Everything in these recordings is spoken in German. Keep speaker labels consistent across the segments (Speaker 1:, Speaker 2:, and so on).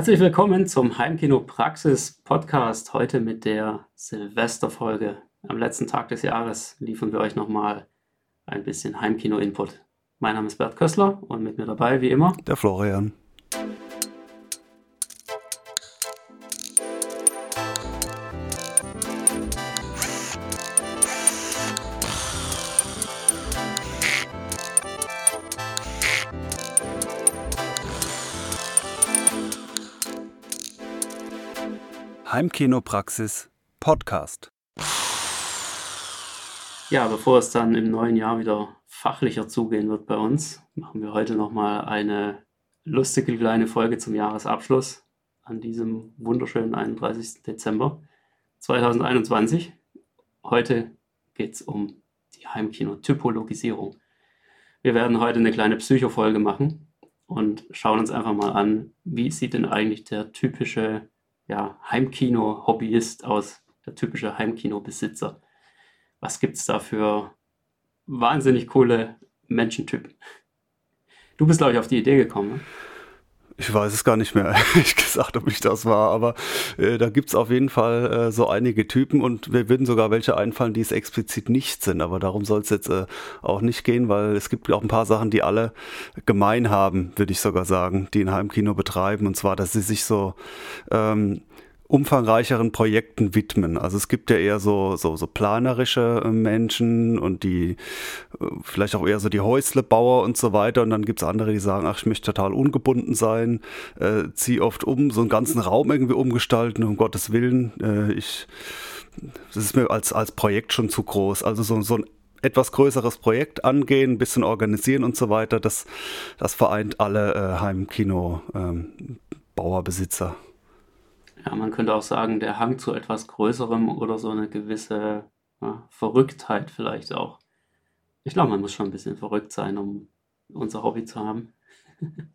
Speaker 1: Herzlich willkommen zum Heimkino Praxis Podcast. Heute mit der Silvesterfolge. Am letzten Tag des Jahres liefern wir euch nochmal ein bisschen Heimkino-Input. Mein Name ist Bert Kössler und mit mir dabei, wie immer,
Speaker 2: der Florian. Heimkinopraxis Podcast.
Speaker 1: Ja, bevor es dann im neuen Jahr wieder fachlicher zugehen wird bei uns, machen wir heute nochmal eine lustige kleine Folge zum Jahresabschluss an diesem wunderschönen 31. Dezember 2021. Heute geht es um die Heimkino-Typologisierung. Wir werden heute eine kleine Psychofolge machen und schauen uns einfach mal an, wie sieht denn eigentlich der typische ja, Heimkino-Hobbyist aus, der typische Heimkino-Besitzer. Was gibt es da für wahnsinnig coole Menschentypen? Du bist, glaube ich, auf die Idee gekommen. Ne?
Speaker 2: Ich weiß es gar nicht mehr, ehrlich gesagt, ob ich das war, aber äh, da gibt es auf jeden Fall äh, so einige Typen und wir würden sogar welche einfallen, die es explizit nicht sind, aber darum soll es jetzt äh, auch nicht gehen, weil es gibt auch ein paar Sachen, die alle gemein haben, würde ich sogar sagen, die ein Heimkino betreiben. Und zwar, dass sie sich so ähm, umfangreicheren Projekten widmen. Also es gibt ja eher so, so, so planerische äh, Menschen und die äh, vielleicht auch eher so die Häuslebauer und so weiter. Und dann gibt es andere, die sagen, ach, ich möchte total ungebunden sein, äh, zieh oft um, so einen ganzen Raum irgendwie umgestalten, um Gottes Willen. Äh, ich, das ist mir als, als Projekt schon zu groß. Also so, so ein etwas größeres Projekt angehen, ein bisschen organisieren und so weiter, das, das vereint alle äh, Heimkino-Bauerbesitzer. Ähm,
Speaker 1: ja, man könnte auch sagen, der Hang zu etwas Größerem oder so eine gewisse ja, Verrücktheit vielleicht auch. Ich glaube, man muss schon ein bisschen verrückt sein, um unser Hobby zu haben.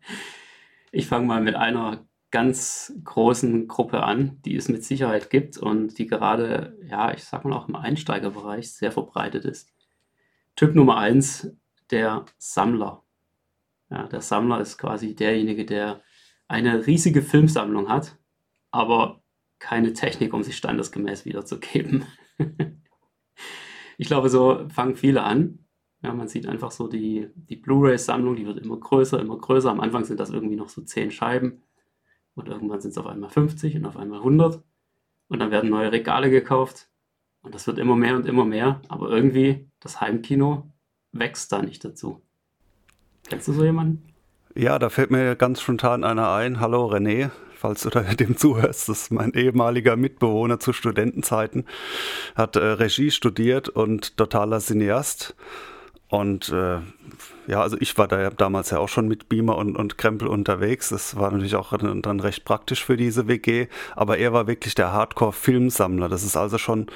Speaker 1: ich fange mal mit einer ganz großen Gruppe an, die es mit Sicherheit gibt und die gerade, ja, ich sag mal auch im Einsteigerbereich sehr verbreitet ist. Typ Nummer eins, der Sammler. Ja, der Sammler ist quasi derjenige, der eine riesige Filmsammlung hat aber keine Technik, um sich standesgemäß wiederzugeben. ich glaube, so fangen viele an. Ja, man sieht einfach so die, die Blu-ray-Sammlung, die wird immer größer, immer größer. Am Anfang sind das irgendwie noch so 10 Scheiben und irgendwann sind es auf einmal 50 und auf einmal 100 und dann werden neue Regale gekauft und das wird immer mehr und immer mehr, aber irgendwie das Heimkino wächst da nicht dazu. Kennst du so jemanden?
Speaker 2: Ja, da fällt mir ganz spontan einer ein. Hallo René, falls du dem zuhörst. Das ist mein ehemaliger Mitbewohner zu Studentenzeiten. Hat äh, Regie studiert und totaler Cineast. Und äh, ja, also ich war da damals ja auch schon mit Beamer und, und Krempel unterwegs. Das war natürlich auch dann, recht praktisch für diese WG. Aber er war wirklich der Hardcore-Filmsammler. Das ist also schon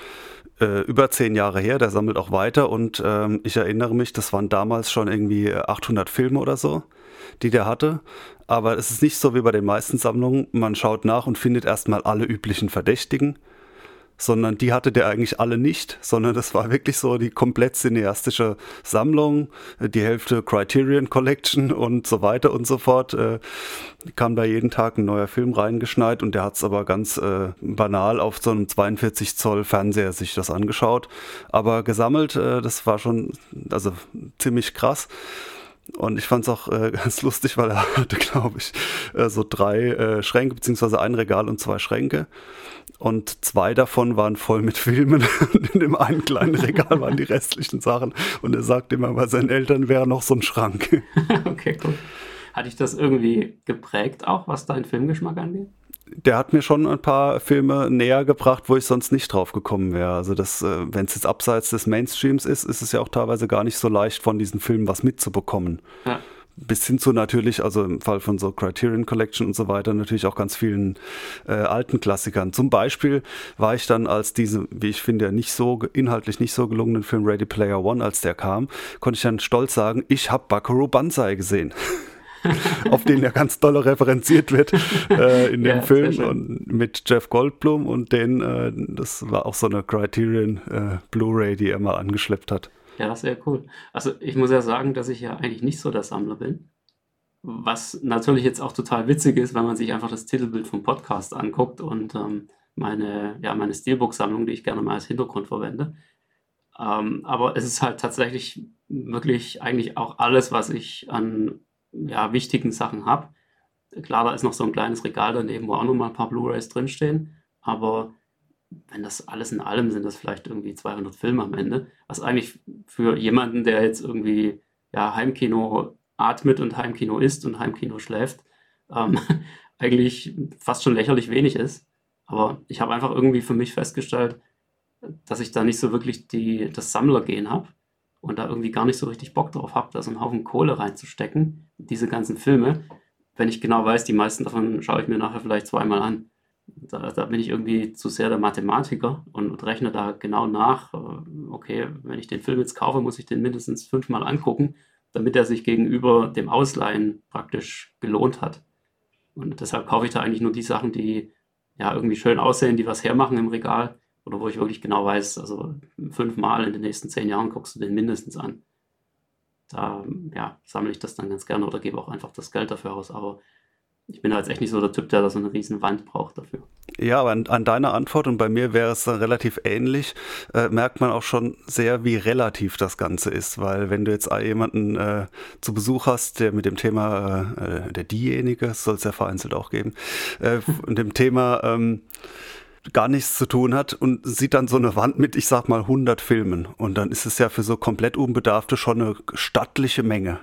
Speaker 2: äh, über zehn Jahre her. Der sammelt auch weiter. Und ähm, ich erinnere mich, das waren damals schon irgendwie 800 Filme oder so die der hatte. Aber es ist nicht so wie bei den meisten Sammlungen. Man schaut nach und findet erstmal alle üblichen Verdächtigen, sondern die hatte der eigentlich alle nicht, sondern das war wirklich so die komplett cineastische Sammlung, die Hälfte Criterion Collection und so weiter und so fort. Äh, kam da jeden Tag ein neuer Film reingeschneit und der hat es aber ganz äh, banal auf so einem 42 Zoll Fernseher sich das angeschaut. Aber gesammelt, äh, das war schon also ziemlich krass. Und ich fand es auch äh, ganz lustig, weil er hatte, glaube ich, äh, so drei äh, Schränke, beziehungsweise ein Regal und zwei Schränke. Und zwei davon waren voll mit Filmen. Und in dem einen kleinen Regal waren die restlichen Sachen. Und er sagt immer, bei seinen Eltern wäre noch so ein Schrank.
Speaker 1: okay, cool. Hat dich das irgendwie geprägt, auch was deinen Filmgeschmack angeht?
Speaker 2: Der hat mir schon ein paar Filme näher gebracht, wo ich sonst nicht drauf gekommen wäre. Also das, äh, wenn es jetzt abseits des Mainstreams ist, ist es ja auch teilweise gar nicht so leicht, von diesen Filmen was mitzubekommen. Ja. Bis hin zu natürlich, also im Fall von so Criterion Collection und so weiter, natürlich auch ganz vielen äh, alten Klassikern. Zum Beispiel war ich dann, als diese, wie ich finde, nicht so inhaltlich nicht so gelungenen Film Ready Player One, als der kam, konnte ich dann stolz sagen, ich habe Buckaroo Banzai gesehen. auf den ja ganz doll referenziert wird äh, in dem ja, Film und mit Jeff Goldblum und den, äh, das war auch so eine Criterion äh, Blu-ray, die er mal angeschleppt hat.
Speaker 1: Ja, sehr cool. Also ich muss ja sagen, dass ich ja eigentlich nicht so der Sammler bin. Was natürlich jetzt auch total witzig ist, wenn man sich einfach das Titelbild vom Podcast anguckt und ähm, meine, ja, meine Steelbook-Sammlung, die ich gerne mal als Hintergrund verwende. Ähm, aber es ist halt tatsächlich wirklich eigentlich auch alles, was ich an ja, wichtigen Sachen habe. Klar, da ist noch so ein kleines Regal daneben, wo auch noch mal ein paar Blu-rays drinstehen. Aber wenn das alles in allem sind, das vielleicht irgendwie 200 Filme am Ende, was eigentlich für jemanden, der jetzt irgendwie ja, Heimkino atmet und Heimkino isst und Heimkino schläft, ähm, eigentlich fast schon lächerlich wenig ist. Aber ich habe einfach irgendwie für mich festgestellt, dass ich da nicht so wirklich die, das Sammlergehen habe und da irgendwie gar nicht so richtig Bock drauf habe, da so einen Haufen Kohle reinzustecken, diese ganzen Filme, wenn ich genau weiß, die meisten davon schaue ich mir nachher vielleicht zweimal an. Da, da bin ich irgendwie zu sehr der Mathematiker und, und rechne da genau nach, äh, okay, wenn ich den Film jetzt kaufe, muss ich den mindestens fünfmal angucken, damit er sich gegenüber dem Ausleihen praktisch gelohnt hat. Und deshalb kaufe ich da eigentlich nur die Sachen, die ja irgendwie schön aussehen, die was hermachen im Regal oder wo ich wirklich genau weiß, also fünfmal in den nächsten zehn Jahren guckst du den mindestens an. Da ja, sammle ich das dann ganz gerne oder gebe auch einfach das Geld dafür aus. Aber ich bin halt echt nicht so der Typ, der da so eine riesen Wand braucht dafür.
Speaker 2: Ja, aber an, an deiner Antwort und bei mir wäre es dann relativ ähnlich, äh, merkt man auch schon sehr, wie relativ das Ganze ist, weil wenn du jetzt jemanden äh, zu Besuch hast, der mit dem Thema, äh, der diejenige, soll es ja vereinzelt auch geben, äh, dem Thema ähm, gar nichts zu tun hat und sieht dann so eine Wand mit, ich sag mal, 100 Filmen. Und dann ist es ja für so komplett Unbedarfte schon eine stattliche Menge.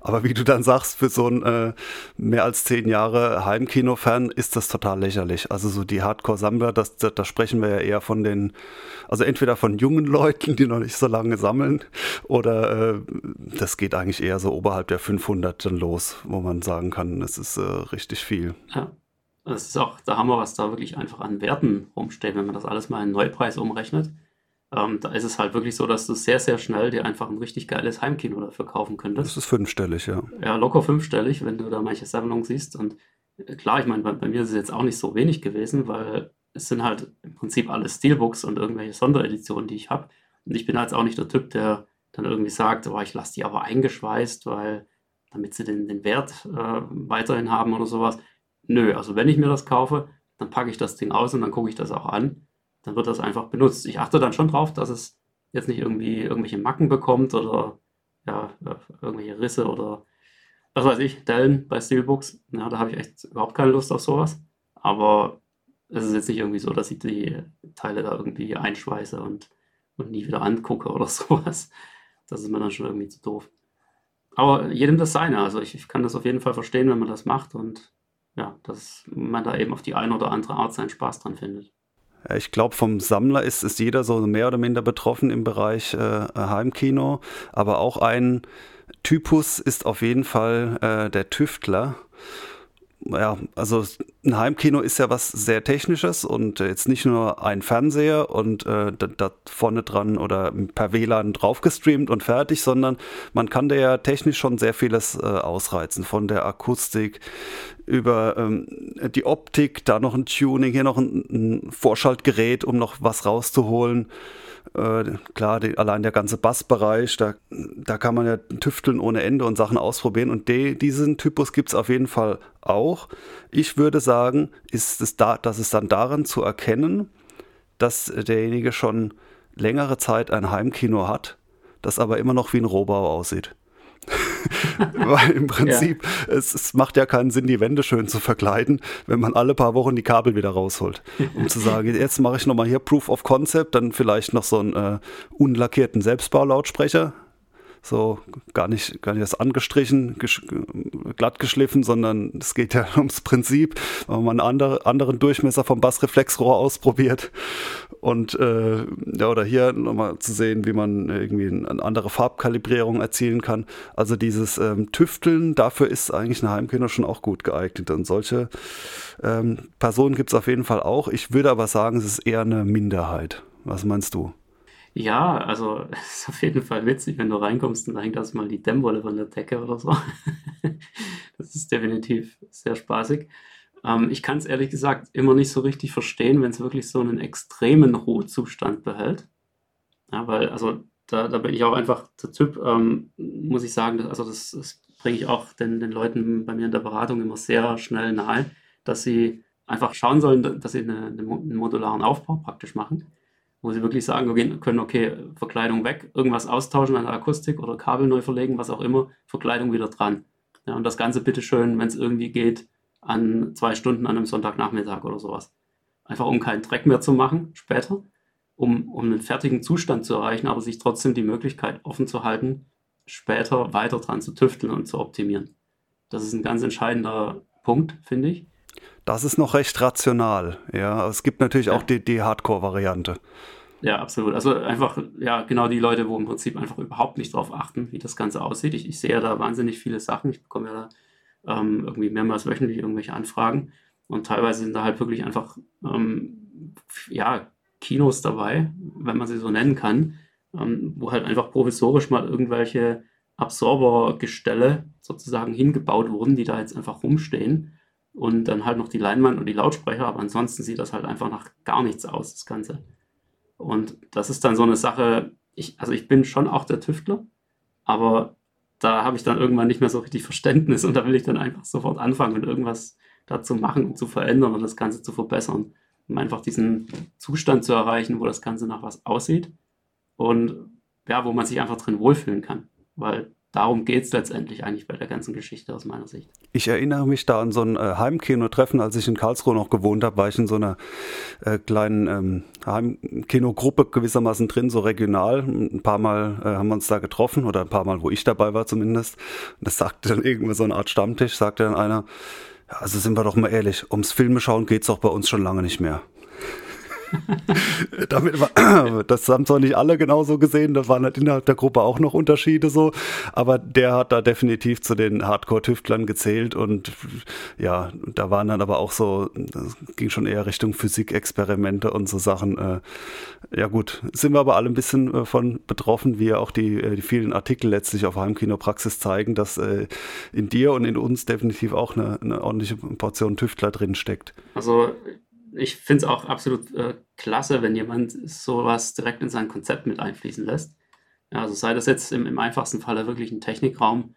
Speaker 2: Aber wie du dann sagst, für so ein äh, mehr als zehn Jahre Heimkino-Fan ist das total lächerlich. Also so die Hardcore-Sammler, da das, das sprechen wir ja eher von den, also entweder von jungen Leuten, die noch nicht so lange sammeln, oder äh, das geht eigentlich eher so oberhalb der 500 dann los, wo man sagen kann, es ist äh, richtig viel.
Speaker 1: Ja. Das ist auch der Hammer, was da wirklich einfach an Werten rumsteht, wenn man das alles mal in Neupreis umrechnet. Ähm, da ist es halt wirklich so, dass du sehr, sehr schnell dir einfach ein richtig geiles Heimkino dafür kaufen könntest.
Speaker 2: Das ist fünfstellig, ja.
Speaker 1: Ja, locker fünfstellig, wenn du da manche Sammlungen siehst. Und äh, klar, ich meine, bei, bei, mir ist es jetzt auch nicht so wenig gewesen, weil es sind halt im Prinzip alles Steelbooks und irgendwelche Sondereditionen, die ich habe. Und ich bin halt auch nicht der Typ, der dann irgendwie sagt, oh, ich lasse die aber eingeschweißt, weil damit sie den, den Wert äh, weiterhin haben oder sowas. Nö, also wenn ich mir das kaufe, dann packe ich das Ding aus und dann gucke ich das auch an. Dann wird das einfach benutzt. Ich achte dann schon drauf, dass es jetzt nicht irgendwie irgendwelche Macken bekommt oder ja, irgendwelche Risse oder was weiß ich, Dellen bei Steelbooks. Ja, da habe ich echt überhaupt keine Lust auf sowas. Aber es ist jetzt nicht irgendwie so, dass ich die Teile da irgendwie einschweiße und, und nie wieder angucke oder sowas. Das ist mir dann schon irgendwie zu doof. Aber jedem das seine. Also ich, ich kann das auf jeden Fall verstehen, wenn man das macht und ja, dass man da eben auf die eine oder andere Art seinen Spaß dran findet.
Speaker 2: Ich glaube, vom Sammler ist, ist jeder so mehr oder minder betroffen im Bereich äh, Heimkino. Aber auch ein Typus ist auf jeden Fall äh, der Tüftler ja, also ein Heimkino ist ja was sehr Technisches und jetzt nicht nur ein Fernseher und äh, da, vorne dran oder per WLAN drauf gestreamt und fertig, sondern man kann da ja technisch schon sehr vieles äh, ausreizen. Von der Akustik über ähm, die Optik, da noch ein Tuning, hier noch ein, ein Vorschaltgerät, um noch was rauszuholen. Äh, klar, die, allein der ganze Bassbereich, da, da kann man ja tüfteln ohne Ende und Sachen ausprobieren. Und de, diesen Typus gibt es auf jeden Fall auch. Ich würde sagen, ist es da, dass es dann daran zu erkennen, dass derjenige schon längere Zeit ein Heimkino hat, das aber immer noch wie ein Rohbau aussieht. Weil im Prinzip, ja. es, es, macht ja keinen Sinn, die Wände schön zu verkleiden, wenn man alle paar Wochen die Kabel wieder rausholt. Um zu sagen, jetzt mache ich nochmal hier Proof of Concept, dann vielleicht noch so einen äh, unlackierten Selbstbaulautsprecher so gar nicht, gar nicht das angestrichen, glatt geschliffen, sondern es geht ja ums Prinzip, wenn man einen andere, anderen Durchmesser vom Bassreflexrohr ausprobiert und äh, ja, oder hier nochmal zu sehen, wie man irgendwie eine andere Farbkalibrierung erzielen kann. Also dieses ähm, Tüfteln, dafür ist eigentlich eine Heimkino schon auch gut geeignet. Und solche ähm, Personen gibt es auf jeden Fall auch. Ich würde aber sagen, es ist eher eine Minderheit. Was meinst du?
Speaker 1: Ja, also es ist auf jeden Fall witzig, wenn du reinkommst und da hängt erstmal die Dämmwolle von der Decke oder so. das ist definitiv sehr spaßig. Ähm, ich kann es ehrlich gesagt immer nicht so richtig verstehen, wenn es wirklich so einen extremen Ruhezustand behält. Ja, weil, also da, da bin ich auch einfach der Typ, ähm, muss ich sagen, also das, das bringe ich auch den, den Leuten bei mir in der Beratung immer sehr schnell nahe, dass sie einfach schauen sollen, dass sie eine, einen modularen Aufbau praktisch machen, wo sie wirklich sagen können, okay, Verkleidung weg, irgendwas austauschen an der Akustik oder Kabel neu verlegen, was auch immer, Verkleidung wieder dran. Ja, und das Ganze bitteschön, wenn es irgendwie geht, an zwei Stunden an einem Sonntagnachmittag oder sowas. Einfach um keinen Dreck mehr zu machen später, um, um einen fertigen Zustand zu erreichen, aber sich trotzdem die Möglichkeit offen zu halten, später weiter dran zu tüfteln und zu optimieren. Das ist ein ganz entscheidender Punkt, finde ich.
Speaker 2: Das ist noch recht rational, ja. Es gibt natürlich ja. auch die, die Hardcore-Variante.
Speaker 1: Ja, absolut. Also einfach, ja, genau die Leute, wo im Prinzip einfach überhaupt nicht darauf achten, wie das Ganze aussieht. Ich, ich sehe da wahnsinnig viele Sachen. Ich bekomme ja da ähm, irgendwie mehrmals wöchentlich irgendwelche Anfragen. Und teilweise sind da halt wirklich einfach, ähm, ja, Kinos dabei, wenn man sie so nennen kann, ähm, wo halt einfach provisorisch mal irgendwelche Absorbergestelle sozusagen hingebaut wurden, die da jetzt einfach rumstehen. Und dann halt noch die Leinwand und die Lautsprecher, aber ansonsten sieht das halt einfach nach gar nichts aus, das Ganze. Und das ist dann so eine Sache, ich, also ich bin schon auch der Tüftler, aber da habe ich dann irgendwann nicht mehr so richtig Verständnis und da will ich dann einfach sofort anfangen und irgendwas dazu machen und zu verändern und das Ganze zu verbessern, um einfach diesen Zustand zu erreichen, wo das Ganze nach was aussieht und ja, wo man sich einfach drin wohlfühlen kann. Weil darum geht es letztendlich eigentlich bei der ganzen Geschichte aus meiner Sicht.
Speaker 2: Ich erinnere mich da an so ein äh, Heimkino-Treffen, als ich in Karlsruhe noch gewohnt habe, war ich in so einer äh, kleinen ähm, Heimkinogruppe gewissermaßen drin, so regional. Ein paar Mal äh, haben wir uns da getroffen oder ein paar Mal, wo ich dabei war zumindest. Und das sagte dann irgendwann so eine Art Stammtisch, sagte dann einer, also sind wir doch mal ehrlich, ums Filme schauen geht es doch bei uns schon lange nicht mehr. Damit war, das haben zwar nicht alle genauso gesehen, da waren halt innerhalb der Gruppe auch noch Unterschiede so, aber der hat da definitiv zu den Hardcore-Tüftlern gezählt und ja, da waren dann aber auch so, das ging schon eher Richtung Physikexperimente und so Sachen. Äh, ja gut, sind wir aber alle ein bisschen äh, von betroffen, wie ja auch die, äh, die vielen Artikel letztlich auf Heimkinopraxis zeigen, dass in dir und in uns definitiv auch eine, eine ordentliche Portion Tüftler drin steckt.
Speaker 1: Also ich finde es auch absolut äh, klasse, wenn jemand sowas direkt in sein Konzept mit einfließen lässt. Ja, also sei das jetzt im, im einfachsten Falle wirklich ein Technikraum,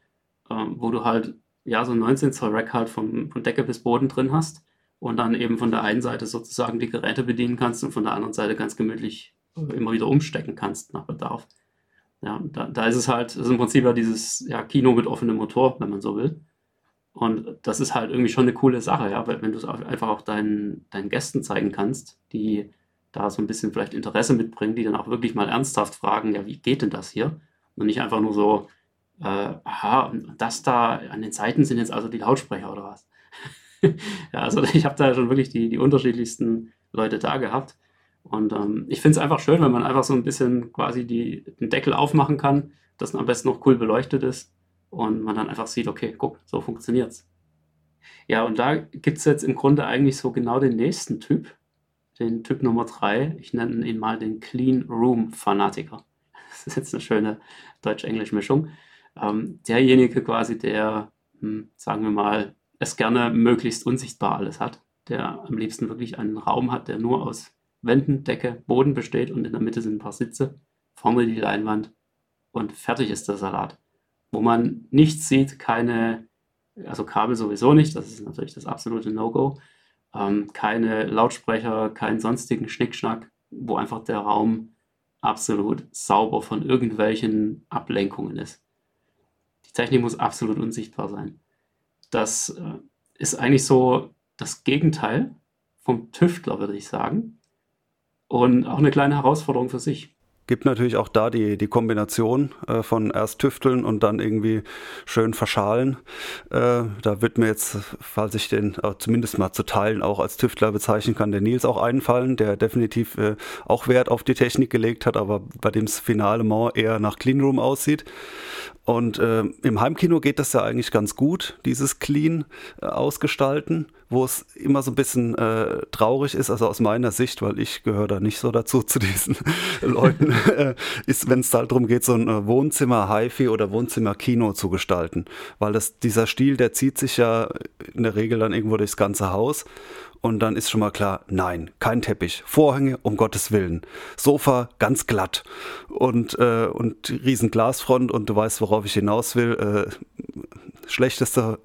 Speaker 1: ähm, wo du halt ja so ein 19 Zoll Rack halt vom, von Decke bis Boden drin hast und dann eben von der einen Seite sozusagen die Geräte bedienen kannst und von der anderen Seite ganz gemütlich äh, immer wieder umstecken kannst nach Bedarf. Ja, da, da ist es halt, ist im Prinzip ja dieses ja, Kino mit offenem Motor, wenn man so will. Und das ist halt irgendwie schon eine coole Sache, ja, weil wenn du es einfach auch deinen, deinen Gästen zeigen kannst, die da so ein bisschen vielleicht Interesse mitbringen, die dann auch wirklich mal ernsthaft fragen, ja, wie geht denn das hier? Und nicht einfach nur so, äh, aha, das da an den Seiten sind jetzt also die Lautsprecher oder was? ja, also ich habe da schon wirklich die, die unterschiedlichsten Leute da gehabt. Und ähm, ich finde es einfach schön, wenn man einfach so ein bisschen quasi die, den Deckel aufmachen kann, dass am besten noch cool beleuchtet ist und man dann einfach sieht, okay, guck, so funktioniert's. Ja, und da gibt es jetzt im Grunde eigentlich so genau den nächsten Typ, den Typ Nummer drei. Ich nenne ihn mal den Clean Room Fanatiker. Das ist jetzt eine schöne Deutsch-Englisch-Mischung. Ähm, derjenige quasi, der, hm, sagen wir mal, es gerne möglichst unsichtbar alles hat, der am liebsten wirklich einen Raum hat, der nur aus Wänden, Decke, Boden besteht und in der Mitte sind ein paar Sitze, vorne die Leinwand und fertig ist der Salat wo man nichts sieht, keine, also Kabel sowieso nicht, das ist natürlich das absolute No-Go, ähm, keine Lautsprecher, keinen sonstigen Schnickschnack, wo einfach der Raum absolut sauber von irgendwelchen Ablenkungen ist. Die Technik muss absolut unsichtbar sein. Das äh, ist eigentlich so das Gegenteil vom Tüftler, würde ich sagen. Und auch eine kleine Herausforderung für sich.
Speaker 2: Gibt natürlich auch da die, die Kombination äh, von erst tüfteln und dann irgendwie schön verschalen. Äh, da wird mir jetzt, falls ich den äh, zumindest mal zu Teilen auch als Tüftler bezeichnen kann, der Nils auch einfallen, der definitiv äh, auch Wert auf die Technik gelegt hat, aber bei dem das finale eher nach Cleanroom aussieht. Und äh, im Heimkino geht das ja eigentlich ganz gut, dieses Clean äh, ausgestalten, wo es immer so ein bisschen äh, traurig ist, also aus meiner Sicht, weil ich gehöre da nicht so dazu zu diesen Leuten, äh, ist, wenn es halt darum geht, so ein äh, Wohnzimmer HiFi oder Wohnzimmer Kino zu gestalten, weil das dieser Stil, der zieht sich ja in der Regel dann irgendwo durchs ganze Haus und dann ist schon mal klar, nein, kein Teppich. Vorhänge, um Gottes Willen. Sofa, ganz glatt. Und, äh, und riesen Glasfront und du weißt, worauf ich hinaus will. Äh, schlechteste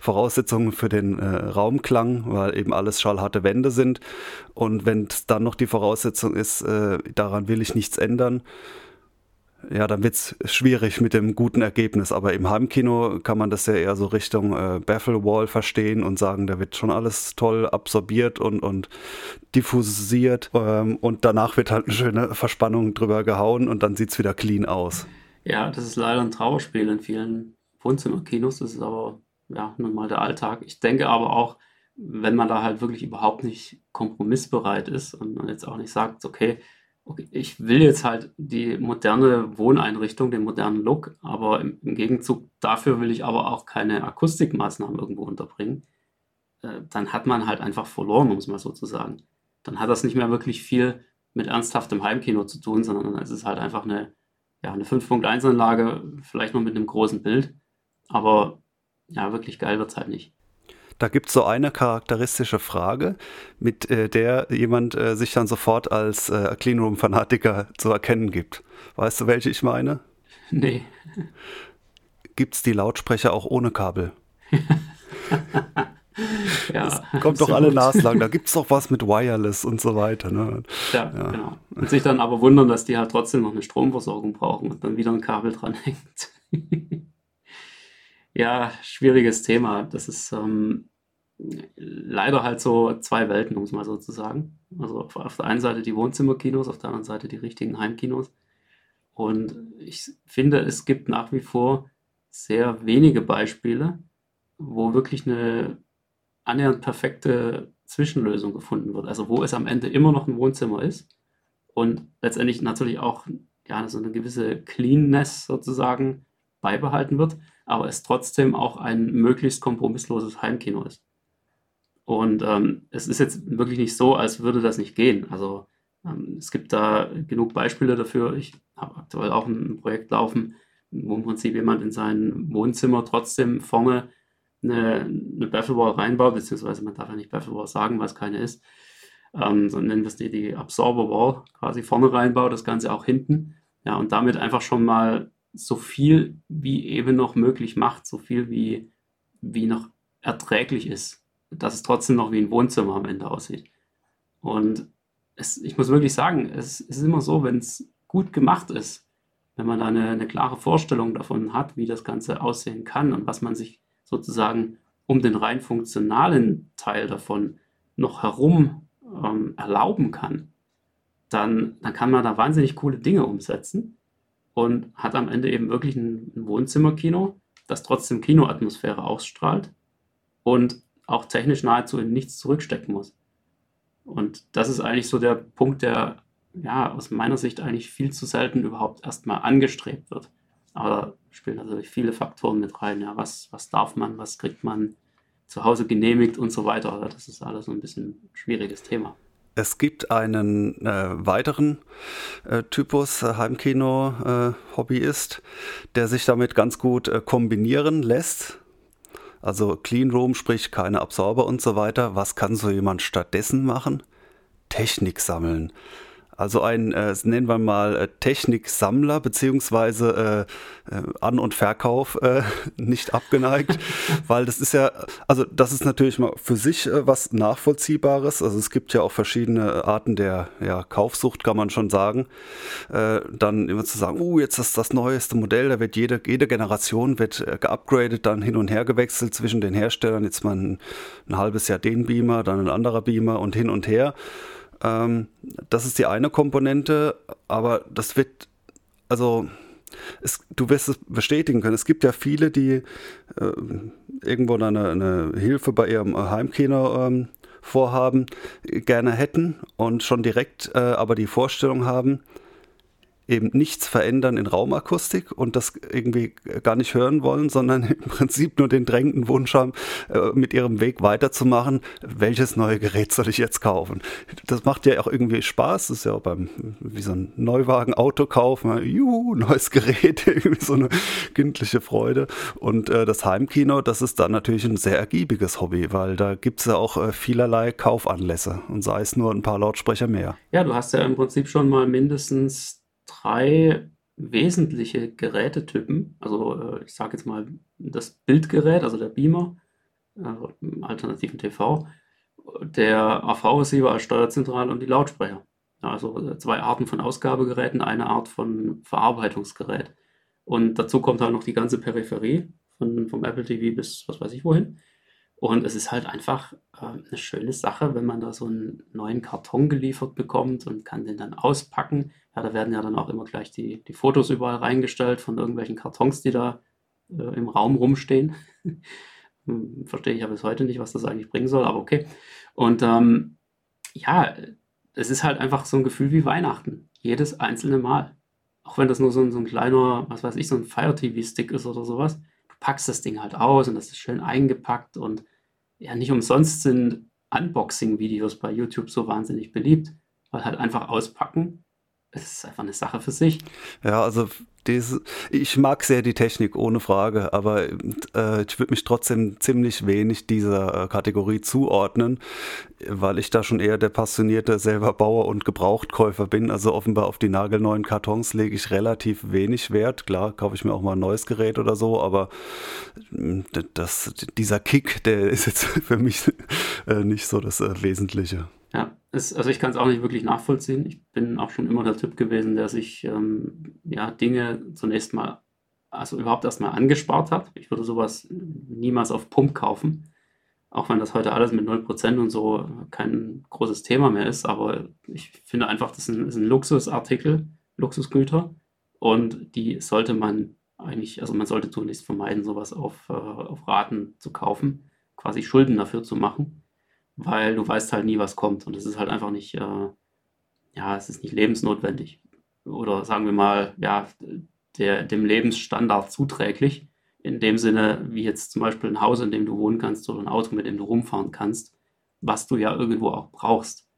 Speaker 2: Voraussetzungen für den äh, Raumklang, weil eben alles schallharte Wände sind. Und wenn es dann noch die Voraussetzung ist, äh, daran will ich nichts ändern, ja, dann wird es schwierig mit dem guten Ergebnis. Aber im Heimkino kann man das ja eher so Richtung äh, Baffle-Wall verstehen und sagen, da wird schon alles toll absorbiert und, und diffusiert. Ähm, und danach wird halt eine schöne Verspannung drüber gehauen und dann sieht es wieder clean aus.
Speaker 1: Ja, das ist leider ein Trauerspiel in vielen Wohnzimmerkinos. Das ist aber ja nun mal der Alltag. Ich denke aber auch, wenn man da halt wirklich überhaupt nicht kompromissbereit ist und man jetzt auch nicht sagt, okay, okay, ich will jetzt halt die moderne Wohneinrichtung, den modernen Look, aber im, im Gegenzug dafür will ich aber auch keine Akustikmaßnahmen irgendwo unterbringen, äh, dann hat man halt einfach verloren, um es mal so zu sagen. Dann hat das nicht mehr wirklich viel mit ernsthaftem Heimkino zu tun, sondern dann ist es halt einfach eine, ja, eine 5.1-Anlage, vielleicht noch mit einem großen Bild, aber ja, wirklich geil wird es halt nicht.
Speaker 2: Da gibt es so eine charakteristische Frage, mit äh, der jemand äh, sich dann sofort als äh, Cleanroom-Fanatiker zu erkennen gibt. Weißt du, welche ich meine?
Speaker 1: Nee.
Speaker 2: Gibt es die Lautsprecher auch ohne Kabel? ja, das kommt doch alle Nas lang. Da gibt es doch was mit Wireless und so weiter. Ne?
Speaker 1: Ja, ja, genau. Und sich dann aber wundern, dass die halt trotzdem noch eine Stromversorgung brauchen und dann wieder ein Kabel dran hängt. Ja, schwieriges Thema. Das ist ähm, leider halt so zwei Welten, um es mal so zu sagen. Also auf, auf der einen Seite die Wohnzimmerkinos, auf der anderen Seite die richtigen Heimkinos. Und ich finde, es gibt nach wie vor sehr wenige Beispiele, wo wirklich eine annähernd perfekte Zwischenlösung gefunden wird. Also wo es am Ende immer noch ein Wohnzimmer ist und letztendlich natürlich auch ja, so eine gewisse Cleanness sozusagen beibehalten wird, aber es trotzdem auch ein möglichst kompromissloses Heimkino ist. Und ähm, es ist jetzt wirklich nicht so, als würde das nicht gehen. Also ähm, es gibt da genug Beispiele dafür. Ich habe aktuell auch ein Projekt laufen, wo im Prinzip jemand in sein Wohnzimmer trotzdem vorne eine, eine Bafflewall reinbaut, beziehungsweise man darf ja nicht Bafflewall sagen, es keine ist, ähm, sondern nennen wir es die, die Absorber Wall quasi vorne reinbaut, das Ganze auch hinten. Ja, und damit einfach schon mal so viel wie eben noch möglich macht, so viel wie, wie noch erträglich ist, dass es trotzdem noch wie ein Wohnzimmer am Ende aussieht. Und es, ich muss wirklich sagen, es, ist immer so, wenn es gut gemacht ist, wenn man da eine, eine, klare Vorstellung davon hat, wie das Ganze aussehen kann und was man sich sozusagen um den rein funktionalen Teil davon noch herum ähm, erlauben kann, dann, dann kann man da wahnsinnig coole Dinge umsetzen und hat am Ende eben wirklich ein, Wohnzimmerkino, das trotzdem Kinoatmosphäre ausstrahlt und auch technisch nahezu in nichts zurückstecken muss. Und das ist eigentlich so der Punkt, der ja aus meiner Sicht eigentlich viel zu selten überhaupt erstmal angestrebt wird. Aber da spielen natürlich viele Faktoren mit rein. Ja, was, was darf man, was kriegt man zu Hause genehmigt und so weiter. Das ist alles so ein bisschen ein schwieriges Thema.
Speaker 2: Es gibt einen äh, weiteren äh, Typus äh, Heimkino-Hobbyist, äh, der sich damit ganz gut äh, kombinieren lässt. Also Clean Room, sprich keine Absorber und so weiter. Was kann so jemand stattdessen machen? Technik sammeln. Also ein, äh, nennen wir mal äh, Techniksammler beziehungsweise äh, äh, An- und Verkauf äh, nicht abgeneigt, weil das ist ja, also das ist natürlich mal für sich äh, was Nachvollziehbares. Also es gibt ja auch verschiedene Arten der ja, Kaufsucht, kann man schon sagen. Äh, dann immer zu sagen, uh, jetzt ist das neueste Modell, da wird jede, jede Generation wird äh, geupgradet, dann hin und her gewechselt zwischen den Herstellern. Jetzt mal ein, ein halbes Jahr den Beamer, dann ein anderer Beamer und hin und her. Ähm, das ist die eine Komponente, aber das wird, also es, du wirst es bestätigen können. Es gibt ja viele, die äh, irgendwo eine, eine, Hilfe bei ihrem Heimkino ähm, vorhaben, gerne hätten und schon direkt äh, aber die Vorstellung haben, eben nichts verändern in Raumakustik und das irgendwie gar nicht hören wollen, sondern im Prinzip nur den drängenden Wunsch haben, äh, mit ihrem Weg weiterzumachen, welches neue Gerät soll ich jetzt kaufen. Das macht ja auch irgendwie Spaß, das ist ja auch beim, wie so ein Neuwagen Auto kaufen, juhu, neues Gerät, irgendwie so eine kindliche Freude. Und äh, das Heimkino, das ist dann natürlich ein sehr ergiebiges Hobby, weil da gibt es ja auch äh, vielerlei Kaufanlässe und sei es nur ein paar Lautsprecher mehr.
Speaker 1: Ja, du hast ja im Prinzip schon mal mindestens drei wesentliche Gerätetypen, also äh, ich sage jetzt mal das Bildgerät, also der Beamer, also alternativen TV, der AV-Receiver als Steuerzentrale und die Lautsprecher. Also äh, zwei Arten von Ausgabegeräten, eine Art von Verarbeitungsgerät. Und dazu kommt halt noch die ganze Peripherie von, vom Apple TV bis was weiß ich wohin. Und es ist halt einfach äh, eine schöne Sache, wenn man da so einen neuen Karton geliefert bekommt und kann den dann auspacken. Ja, da werden ja dann auch immer gleich die, die Fotos überall reingestellt von irgendwelchen Kartons, die da äh, im Raum rumstehen. Hm, verstehe ich ja bis heute nicht, was das eigentlich bringen soll, aber okay. Und ähm, ja, es ist halt einfach so ein Gefühl wie Weihnachten. Jedes einzelne Mal. Auch wenn das nur so ein, so ein kleiner, was weiß ich, so ein Fire TV-Stick ist oder sowas packst das Ding halt aus und das ist schön eingepackt und ja, nicht umsonst sind Unboxing-Videos bei YouTube so wahnsinnig beliebt, weil halt einfach auspacken, es ist einfach eine Sache für sich.
Speaker 2: Ja, also diese, ich mag sehr die Technik, ohne Frage, aber äh, ich würde mich trotzdem ziemlich wenig dieser äh, Kategorie zuordnen, weil ich da schon eher der passionierte selber Bauer und Gebrauchtkäufer bin. Also offenbar auf die nagelneuen Kartons lege ich relativ wenig Wert. Klar, kaufe ich mir auch mal ein neues Gerät oder so, aber hm, das, dieser Kick, der ist jetzt für mich äh, nicht so das äh, Wesentliche.
Speaker 1: Ja, es, also ich kann es auch nicht wirklich nachvollziehen. Ich bin auch schon immer der Typ gewesen, der sich ähm, ja, Dinge zunächst mal, also überhaupt erstmal angespart hat. Ich würde sowas niemals auf Pump kaufen, auch wenn das heute alles mit 0% und so kein großes Thema mehr ist. Aber ich finde einfach, das ist ein, ist ein Luxusartikel, Luxusgüter und die sollte man eigentlich, also man sollte zunächst vermeiden, sowas auf, äh, auf Raten zu kaufen, quasi Schulden dafür zu machen weil du weißt halt nie, was kommt. Und es ist halt einfach nicht, äh, ja, es ist nicht lebensnotwendig. Oder sagen wir mal, ja, der, dem Lebensstandard zuträglich. In dem Sinne, wie jetzt zum Beispiel ein Haus, in dem du wohnen kannst oder ein Auto, mit dem du rumfahren kannst, was du ja irgendwo auch brauchst.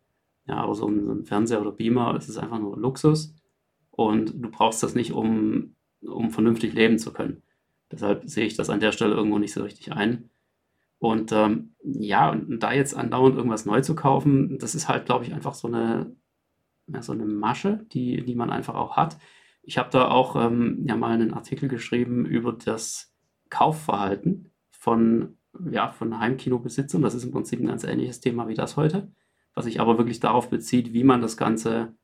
Speaker 1: Ja, aber so ein, so ein Fernseher oder Beamer, es ist einfach nur Luxus und du brauchst das nicht, um, um vernünftig leben zu können. Deshalb sehe ich das an der Stelle irgendwo nicht so richtig ein. Und ähm, ja, und da jetzt andauernd irgendwas neu zu kaufen, das ist halt, glaube ich, einfach so eine, ja, so eine Masche, die, die man einfach auch hat. Ich habe da auch ähm, ja mal einen Artikel geschrieben über das Kaufverhalten von, ja, von Heimkinobesitzern. Das ist im Prinzip ein ganz ähnliches Thema wie das heute, was sich aber wirklich darauf bezieht, wie man das Ganze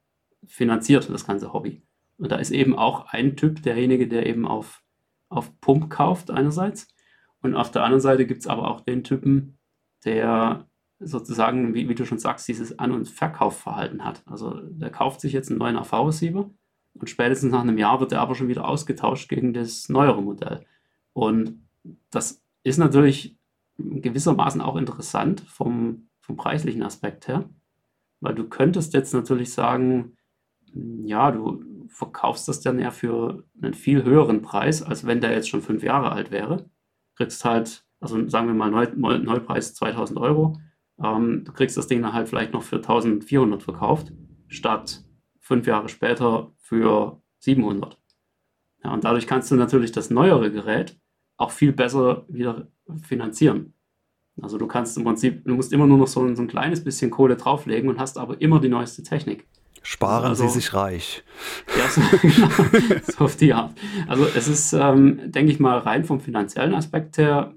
Speaker 1: finanziert, das ganze Hobby. Und da ist eben auch ein Typ derjenige, der eben auf, auf Pump kauft einerseits und auf der anderen Seite gibt es aber auch den Typen, der sozusagen, wie, wie, du schon sagst, dieses An- und Verkaufverhalten hat. Also der kauft sich jetzt einen neuen AV-Receiver und spätestens nach einem Jahr wird er aber schon wieder ausgetauscht gegen das neuere Modell. Und das ist natürlich gewissermaßen auch interessant vom, vom preislichen Aspekt her, weil du könntest jetzt natürlich sagen, ja, du verkaufst das dann ja für einen viel höheren Preis, als wenn der jetzt schon fünf Jahre alt wäre kriegst halt, also sagen wir mal Neu, Neupreis 2000 Euro, ähm, du kriegst das Ding dann halt vielleicht noch für 1400 verkauft, statt fünf Jahre später für 700. Ja, und dadurch kannst du natürlich das neuere Gerät auch viel besser wieder finanzieren. Also du kannst im Prinzip, du musst immer nur noch so so ein kleines bisschen Kohle drauflegen und hast aber immer die neueste Technik.
Speaker 2: Sparen also, Sie sich reich.
Speaker 1: Ja, so, genau, so auf die Art. Also es ist, ähm, denke ich mal, rein vom finanziellen Aspekt her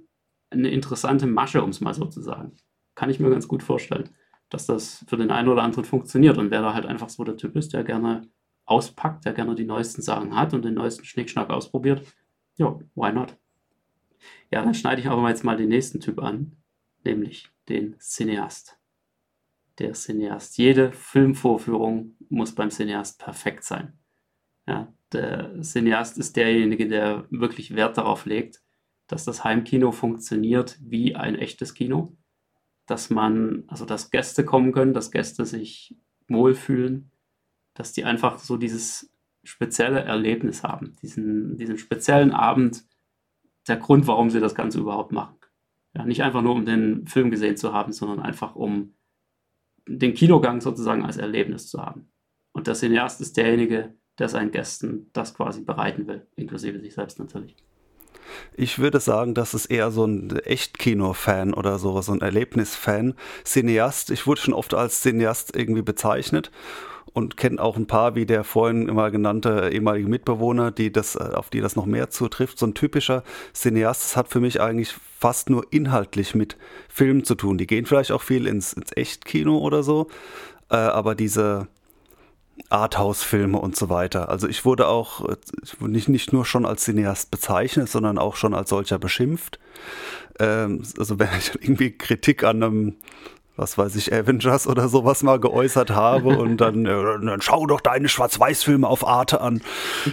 Speaker 1: eine interessante Masche, um es mal so zu sagen. Kann ich mir ganz gut vorstellen, dass das für den einen oder anderen funktioniert. Und wer da halt einfach so der Typ ist, der gerne auspackt, der gerne die neuesten Sachen hat und den neuesten Schnickschnack ausprobiert, ja, why not? Ja, dann schneide ich aber jetzt mal den nächsten Typ an, nämlich den Cineast der Cineast. Jede Filmvorführung muss beim Cineast perfekt sein. Ja, der Cineast ist derjenige, der wirklich Wert darauf legt, dass das Heimkino funktioniert wie ein echtes Kino. Dass man, also dass Gäste kommen können, dass Gäste sich wohlfühlen, dass die einfach so dieses spezielle Erlebnis haben, diesen, diesen speziellen Abend, der Grund, warum sie das Ganze überhaupt machen. Ja, nicht einfach nur, um den Film gesehen zu haben, sondern einfach um den Kinogang sozusagen als Erlebnis zu haben. Und der Cineast ist derjenige, der seinen Gästen das quasi bereiten will, inklusive sich selbst natürlich.
Speaker 2: Ich würde sagen, das ist eher so ein Echtkino-Fan oder so, so ein Erlebnis-Fan. Cineast, ich wurde schon oft als Cineast irgendwie bezeichnet. Und kenne auch ein paar, wie der vorhin immer genannte ehemalige Mitbewohner, die das, äh, auf die das noch mehr zutrifft. So ein typischer Cineast, hat für mich eigentlich fast nur inhaltlich mit Filmen zu tun. Die gehen vielleicht auch viel ins, ins Echtkino oder so, äh, aber diese Arthouse-Filme und so weiter. Also ich wurde auch wurde nicht, nicht nur schon als Cineast bezeichnet, sondern auch schon als solcher beschimpft. Ähm, also wenn ich irgendwie Kritik an einem was weiß ich, Avengers oder sowas mal geäußert habe und dann, äh, dann schau doch deine Schwarz-Weiß-Filme auf Arte an.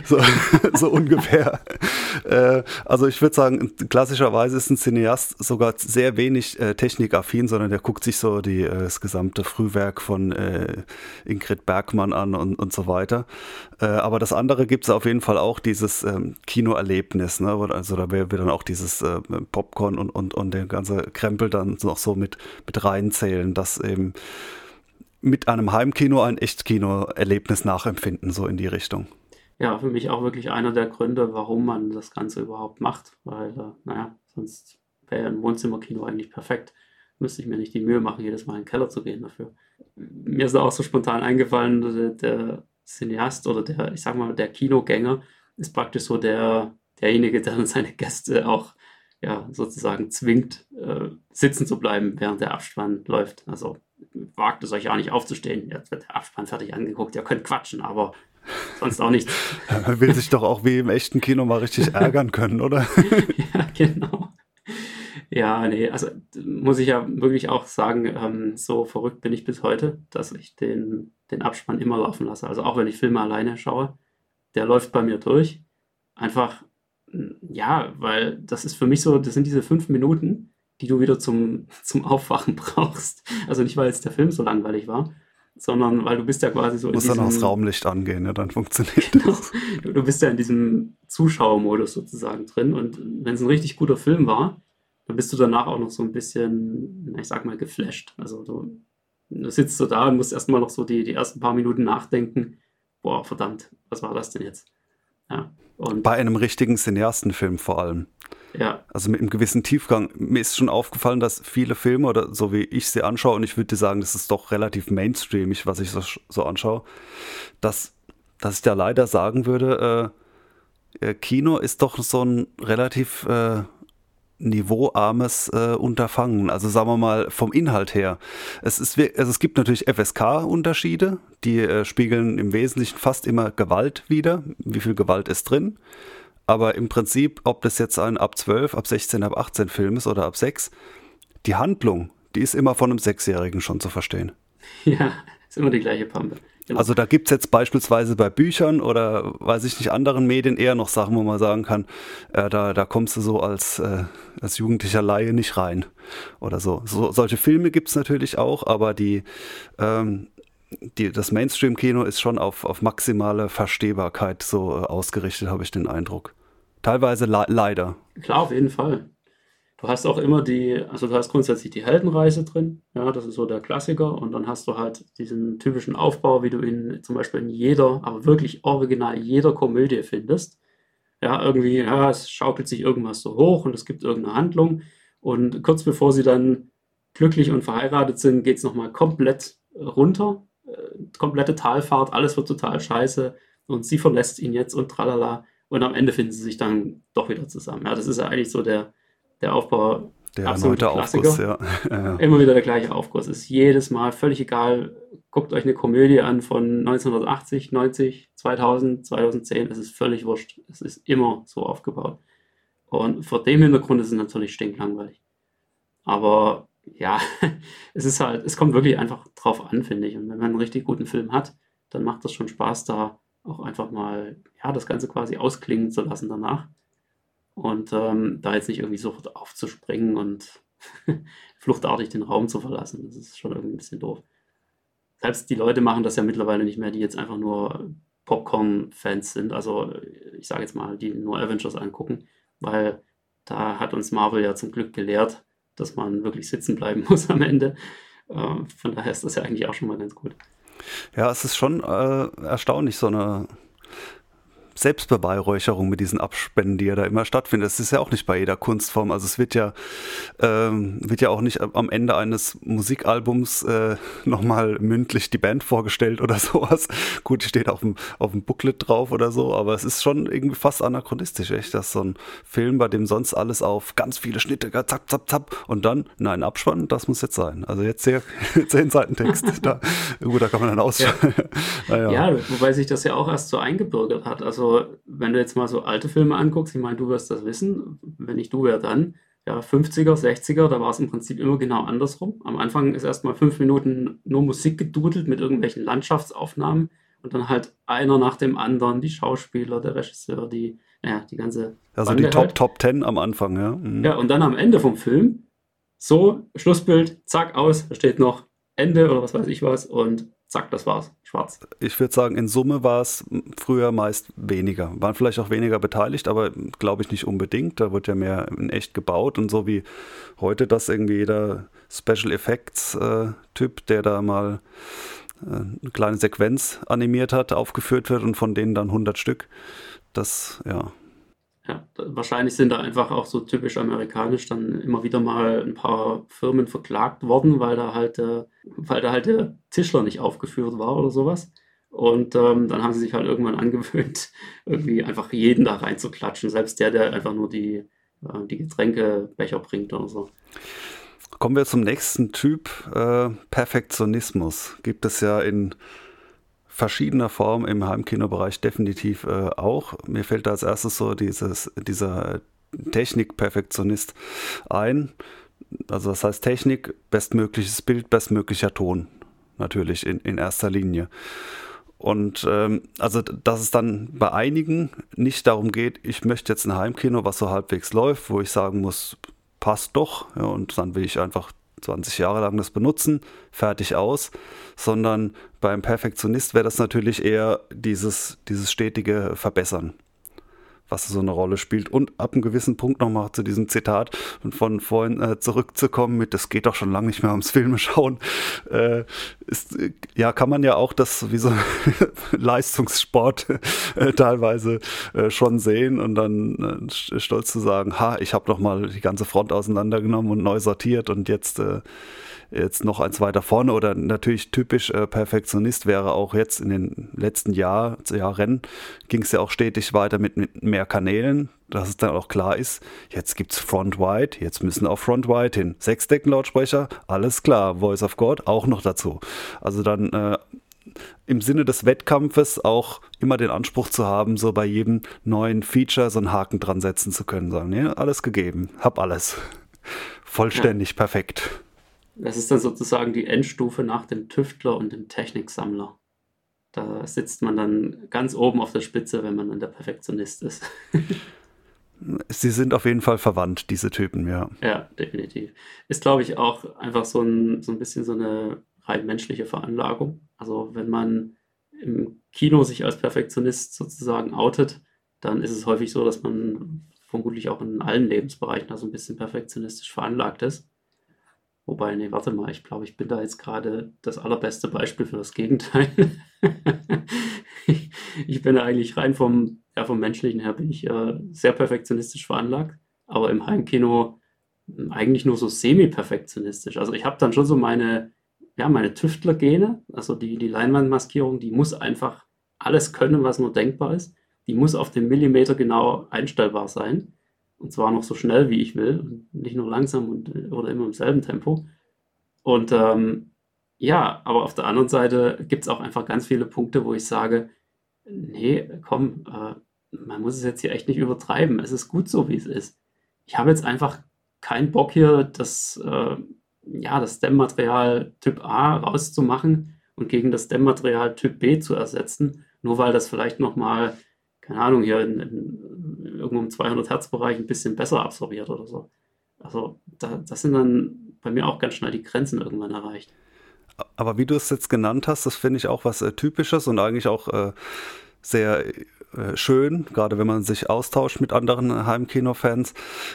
Speaker 2: So, so ungefähr. Äh, also ich würde sagen, klassischerweise ist ein Cineast sogar sehr wenig äh, technikaffin, sondern der guckt sich so die, äh, das gesamte Frühwerk von äh, Ingrid Bergmann an und, und so weiter. Äh, aber das andere gibt es auf jeden Fall auch, dieses ähm, Kinoerlebnis. Ne? Also da wäre dann auch dieses Popcorn und, und, und der ganze Krempel dann noch so mit, mit reinzählen, dass eben mit einem Heimkino ein Echtkino-Erlebnis nachempfinden, so in die Richtung.
Speaker 1: Ja, für mich auch wirklich einer der Gründe, warum man das Ganze überhaupt macht, weil, äh, naja, sonst wäre ein Wohnzimmerkino eigentlich perfekt. Müsste ich mir nicht die Mühe machen, jedes Mal in den Keller zu gehen dafür. Mir ist auch so spontan eingefallen, der, der Cineast oder der, ich sag mal, der Kinogänger ist praktisch so der, derjenige, der dann seine Gäste auch ja, sozusagen zwingt, äh, sitzen zu bleiben, während der Abspann läuft. Also wagt es euch auch nicht aufzustehen. Jetzt wird der Abspann fertig angeguckt, ihr könnt quatschen, aber sonst auch nicht.
Speaker 2: Man will sich doch auch wie im echten Kino mal richtig ärgern können, oder?
Speaker 1: ja, genau. Ja, nee, also muss ich ja wirklich auch sagen, ähm, so verrückt bin ich bis heute, dass ich den, den Abspann immer laufen lasse. Also auch wenn ich Filme alleine schaue, der läuft bei mir durch. Einfach, ja, weil das ist für mich so, das sind diese fünf Minuten, die du wieder zum, zum Aufwachen brauchst. Also nicht, weil jetzt der Film so langweilig war, sondern weil du bist ja quasi so
Speaker 2: Muss in diesem... Dann aufs Raumlicht angehen, ne? dann funktioniert genau, das.
Speaker 1: Du, du bist ja in diesem Zuschauermodus sozusagen drin und wenn es ein richtig guter Film war, dann bist du danach auch noch so ein bisschen, ich sag mal, geflasht. Also du, du sitzt so da und musst erstmal noch so die, die ersten paar Minuten nachdenken, boah, verdammt, was war das denn jetzt?
Speaker 2: Ja. Und Bei einem richtigen Cineastenfilm vor allem.
Speaker 1: Ja.
Speaker 2: Also mit einem gewissen Tiefgang. Mir ist schon aufgefallen, dass viele Filme, oder so wie ich sie anschaue, und ich würde sagen, das ist doch relativ mainstreamig, was ich so, so anschaue, dass, dass ich da leider sagen würde, äh, äh Kino ist doch so ein relativ äh, niveauarmes äh, Unterfangen. Also sagen wir mal vom Inhalt her. Es, ist, also es gibt natürlich FSK-Unterschiede, die äh, spiegeln im Wesentlichen fast immer Gewalt wider. Wie viel Gewalt ist drin? Aber im Prinzip, ob das jetzt ein ab 12, ab 16, ab 18 Film ist oder ab 6, die Handlung, die ist immer von einem Sechsjährigen schon zu verstehen.
Speaker 1: Ja, ist immer die gleiche Pampe.
Speaker 2: Genau. Also da gibt es jetzt beispielsweise bei Büchern oder weiß ich nicht, anderen Medien eher noch Sachen, wo man sagen kann, äh, da, da kommst du so als, äh, als jugendlicher Laie nicht rein oder so. so solche Filme gibt es natürlich auch, aber die, ähm, die, das Mainstream-Kino ist schon auf, auf maximale Verstehbarkeit so äh, ausgerichtet, habe ich den Eindruck. Teilweise le leider.
Speaker 1: Klar, auf jeden Fall. Du hast auch immer die, also du hast grundsätzlich die Heldenreise drin, ja, das ist so der Klassiker. Und dann hast du halt diesen typischen Aufbau, wie du ihn zum Beispiel in jeder, aber wirklich original jeder Komödie findest. Ja, irgendwie, ja, es schaukelt sich irgendwas so hoch und es gibt irgendeine Handlung. Und kurz bevor sie dann glücklich und verheiratet sind, geht es nochmal komplett runter, äh, komplette Talfahrt, alles wird total scheiße. Und sie verlässt ihn jetzt und tralala. Und am Ende finden sie sich dann doch wieder zusammen. Ja, das ist ja eigentlich so der, der Aufbau.
Speaker 2: Der erneute Aufguss, ja.
Speaker 1: Immer wieder der gleiche Aufguss. Ist jedes Mal völlig egal. Guckt euch eine Komödie an von 1980, 90, 2000, 2010. Es ist völlig wurscht. Es ist immer so aufgebaut. Und vor dem Hintergrund ist es natürlich stinklangweilig. Aber ja, es ist halt, es kommt wirklich einfach drauf an, finde ich. Und wenn man einen richtig guten Film hat, dann macht das schon Spaß, da auch einfach mal, ja, das Ganze quasi ausklingen zu lassen danach. Und ähm, da jetzt nicht irgendwie sofort aufzuspringen und fluchtartig den Raum zu verlassen, das ist schon irgendwie ein bisschen doof. Selbst die Leute machen das ja mittlerweile nicht mehr, die jetzt einfach nur Popcorn-Fans sind. Also ich sage jetzt mal, die nur Avengers angucken, weil da hat uns Marvel ja zum Glück gelehrt, dass man wirklich sitzen bleiben muss am Ende. Äh, von daher ist das ja eigentlich auch schon mal ganz gut.
Speaker 2: Ja, es ist schon äh, erstaunlich, so eine Selbstbeweihräucherung mit diesen Abspenden, die ja da immer stattfinden. Das ist ja auch nicht bei jeder Kunstform. Also es wird ja, ähm, wird ja auch nicht am Ende eines Musikalbums äh, nochmal mündlich die Band vorgestellt oder sowas. Gut, die steht auf dem, auf dem Booklet drauf oder so, aber es ist schon irgendwie fast anachronistisch, echt, dass so ein Film, bei dem sonst alles auf ganz viele Schnitte, zack, zack, zack, und dann, nein, Abspann, das muss jetzt sein. Also jetzt hier zehn Seiten Text. Da, gut, da kann man dann ausschalten.
Speaker 1: Ja. naja. ja, wobei sich das ja auch erst so eingebürgert hat. Also wenn du jetzt mal so alte Filme anguckst, ich meine, du wirst das wissen, wenn nicht du, wer dann? Ja, 50er, 60er, da war es im Prinzip immer genau andersrum. Am Anfang ist erst mal fünf Minuten nur Musik gedudelt mit irgendwelchen Landschaftsaufnahmen und dann halt einer nach dem anderen, die Schauspieler, der Regisseur, die, naja, die ganze.
Speaker 2: Also Bande die Top, halt. Top Ten am Anfang, ja.
Speaker 1: Mhm. Ja, und dann am Ende vom Film, so, Schlussbild, zack, aus, da steht noch Ende oder was weiß ich was und zack, das war's. Schwarz.
Speaker 2: Ich würde sagen, in Summe war es früher meist weniger. Waren vielleicht auch weniger beteiligt, aber glaube ich nicht unbedingt. Da wird ja mehr in echt gebaut und so wie heute das irgendwie jeder Special Effects äh, der da mal äh, eine kleine Sequenz animiert hat, aufgeführt wird und von denen dann 100 Stück. Das, ja,
Speaker 1: ja, wahrscheinlich sind da einfach auch so typisch amerikanisch dann immer wieder mal ein paar Firmen verklagt worden, weil da halt, äh, weil da halt der Tischler nicht aufgeführt war oder sowas. Und ähm, dann haben sie sich halt irgendwann angewöhnt, irgendwie einfach jeden da reinzuklatschen, selbst der, der einfach nur die, äh, die Getränkebecher bringt oder so.
Speaker 2: Kommen wir zum nächsten Typ, äh, Perfektionismus. Gibt es ja in verschiedener Form im Heimkinobereich definitiv äh, auch. Mir fällt da als erstes so dieses, dieser Technik-Perfektionist ein. Also das heißt Technik, bestmögliches Bild, bestmöglicher Ton natürlich in, in erster Linie. Und ähm, also, dass es dann bei einigen nicht darum geht, ich möchte jetzt ein Heimkino, was so halbwegs läuft, wo ich sagen muss, passt doch. Ja, und dann will ich einfach 20 Jahre lang das benutzen, fertig aus, sondern beim Perfektionist wäre das natürlich eher dieses, dieses stetige Verbessern was so eine Rolle spielt. Und ab einem gewissen Punkt nochmal zu diesem Zitat und von vorhin äh, zurückzukommen mit, das geht doch schon lange nicht mehr ums Filme schauen, äh, ist, äh, ja, kann man ja auch das wie so Leistungssport äh, teilweise äh, schon sehen und dann äh, stolz zu sagen, ha, ich habe nochmal die ganze Front auseinandergenommen und neu sortiert und jetzt jetzt noch eins weiter vorne. Oder natürlich typisch äh, Perfektionist wäre auch jetzt in den letzten Jahr, Jahren ging es ja auch stetig weiter mit, mit mehr Kanälen, dass es dann auch klar ist, jetzt gibt es Front Wide, jetzt müssen auch Front Wide hin. Sechs Deckenlautsprecher, alles klar, Voice of God auch noch dazu. Also dann äh, im Sinne des Wettkampfes auch immer den Anspruch zu haben, so bei jedem neuen Feature so einen Haken dran setzen zu können, sagen, ja, alles gegeben, hab alles. Vollständig, ja. perfekt.
Speaker 1: Das ist dann sozusagen die Endstufe nach dem Tüftler und dem Techniksammler. Da sitzt man dann ganz oben auf der Spitze, wenn man dann der Perfektionist ist.
Speaker 2: Sie sind auf jeden Fall verwandt, diese Typen, ja.
Speaker 1: Ja, definitiv. Ist, glaube ich, auch einfach so ein, so ein bisschen so eine rein menschliche Veranlagung. Also wenn man im Kino sich als Perfektionist sozusagen outet, dann ist es häufig so, dass man vermutlich auch in allen Lebensbereichen da so ein bisschen perfektionistisch veranlagt ist. Wobei, nee, warte mal, ich glaube, ich bin da jetzt gerade das allerbeste Beispiel für das Gegenteil. ich, bin da eigentlich rein vom, ja, vom Menschlichen her bin ich äh, sehr perfektionistisch veranlagt, aber im Heimkino hm, eigentlich nur so semi-perfektionistisch. Also ich habe dann schon so meine, ja, meine Tüftler-Gene, also die, die Leinwandmaskierung, die muss einfach alles können, was nur denkbar ist. Die muss auf den Millimeter genau einstellbar sein. Und zwar noch so schnell, wie ich will. Und nicht nur langsam und, oder immer im selben Tempo. Und ähm, ja, aber auf der anderen Seite gibt es auch einfach ganz viele Punkte, wo ich sage, nee, komm, äh, man muss es jetzt hier echt nicht übertreiben. Es ist gut so, wie es ist. Ich habe jetzt einfach keinen Bock hier, das, äh, ja, das Stem-Material Typ A rauszumachen und gegen das Stem-Material Typ B zu ersetzen, nur weil das vielleicht nochmal keine Ahnung, hier in, in, irgendwo im 200 Hertz Bereich ein bisschen besser absorbiert oder so. Also da, das sind dann bei mir auch ganz schnell die Grenzen irgendwann erreicht.
Speaker 2: Aber wie du es jetzt genannt hast, das finde ich auch was äh, Typisches und eigentlich auch äh, sehr äh, schön, gerade wenn man sich austauscht mit anderen Heimkino-Fans,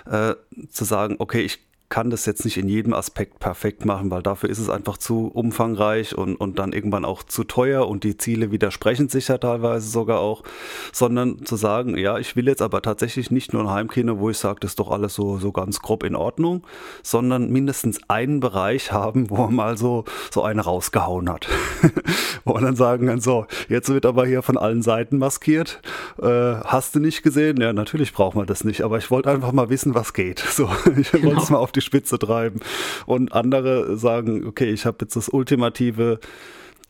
Speaker 2: äh, zu sagen, okay, ich kann das jetzt nicht in jedem Aspekt perfekt machen, weil dafür ist es einfach zu umfangreich und, und dann irgendwann auch zu teuer und die Ziele widersprechen sich ja teilweise sogar auch, sondern zu sagen, ja, ich will jetzt aber tatsächlich nicht nur ein Heimkino, wo ich sage, das ist doch alles so, so ganz grob in Ordnung, sondern mindestens einen Bereich haben, wo man mal so, so eine rausgehauen hat. wo man dann sagen kann, so, jetzt wird aber hier von allen Seiten maskiert. Äh, hast du nicht gesehen? Ja, natürlich braucht man das nicht, aber ich wollte einfach mal wissen, was geht. So, ich genau. wollte es mal auf die Spitze treiben. Und andere sagen, okay, ich habe jetzt das ultimative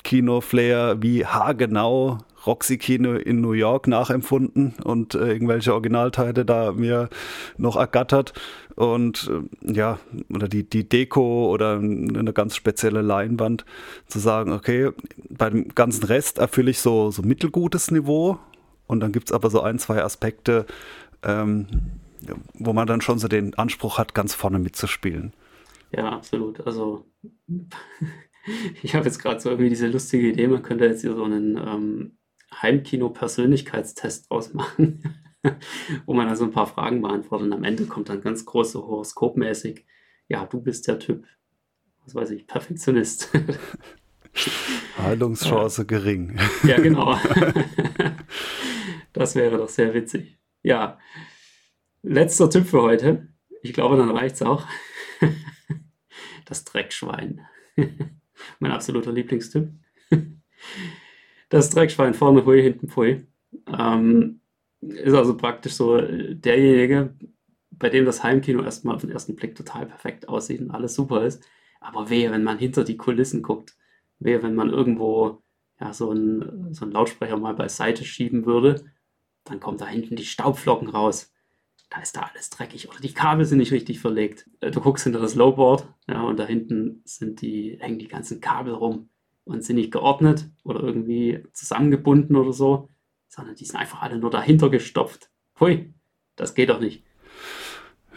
Speaker 2: Kino-Flair wie haargenau Roxy Kino in New York nachempfunden und äh, irgendwelche Originalteile da mir noch ergattert und äh, ja, oder die, die Deko oder eine ganz spezielle Leinwand zu sagen, okay, bei dem ganzen Rest erfülle ich so, so mittelgutes Niveau und dann gibt es aber so ein, zwei Aspekte, ähm, wo man dann schon so den Anspruch hat, ganz vorne mitzuspielen.
Speaker 1: Ja, absolut. Also ich habe jetzt gerade so irgendwie diese lustige Idee, man könnte jetzt hier so einen ähm, Heimkino-Persönlichkeitstest ausmachen, wo man also ein paar Fragen beantwortet und am Ende kommt dann ganz groß so horoskopmäßig, ja, du bist der Typ, was weiß ich, Perfektionist.
Speaker 2: Heilungschance ja. gering.
Speaker 1: Ja, genau. das wäre doch sehr witzig. Ja, letzter Tipp für heute. Ich glaube, dann reicht es auch. Das Dreckschwein. Mein absoluter Lieblingstipp. Das Dreckschwein vorne Hui, hinten Pfui. Ähm, ist also praktisch so derjenige, bei dem das Heimkino erstmal auf den ersten Blick total perfekt aussieht und alles super ist. Aber wehe, wenn man hinter die Kulissen guckt. Wehe, wenn man irgendwo ja, so, einen, so einen Lautsprecher mal beiseite schieben würde, dann kommt da hinten die Staubflocken raus da ist da alles dreckig oder die Kabel sind nicht richtig verlegt. Äh, du guckst hinter das Lowboard ja, und da hinten sind die, hängen die ganzen Kabel rum und sind nicht geordnet oder irgendwie zusammengebunden oder so, sondern die sind einfach alle nur dahinter gestopft. Hui, das geht doch nicht.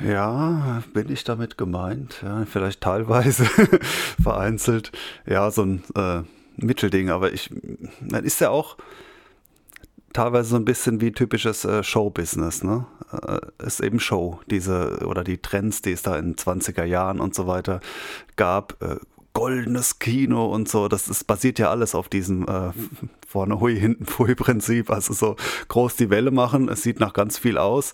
Speaker 2: Ja, bin ich damit gemeint? Ja, vielleicht teilweise vereinzelt. Ja, so ein äh, Mittelding, aber ich, dann ist ja auch, teilweise so ein bisschen wie typisches äh, Showbusiness, ne? Äh, ist eben Show, diese oder die Trends, die es da in 20er Jahren und so weiter gab, äh, goldenes Kino und so, das ist, basiert ja alles auf diesem äh, vorne Hui, hinten Pfui Prinzip, also so groß die Welle machen, es sieht nach ganz viel aus,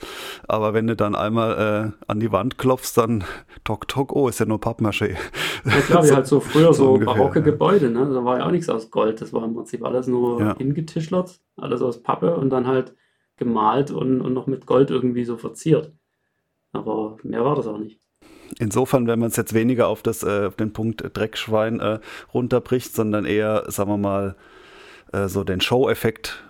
Speaker 2: aber wenn du dann einmal äh, an die Wand klopfst, dann tok tok, oh, ist ja nur Pappmaché.
Speaker 1: Ja klar, wie halt so früher so, so barocke Gebäude, ne? da war ja auch nichts aus Gold, das war im Prinzip alles nur ja. hingetischlert, alles aus Pappe und dann halt gemalt und, und noch mit Gold irgendwie so verziert. Aber mehr war das auch nicht.
Speaker 2: Insofern, wenn man es jetzt weniger auf, das, äh, auf den Punkt Dreckschwein äh, runterbricht, sondern eher, sagen wir mal, äh, so den Show-Effekt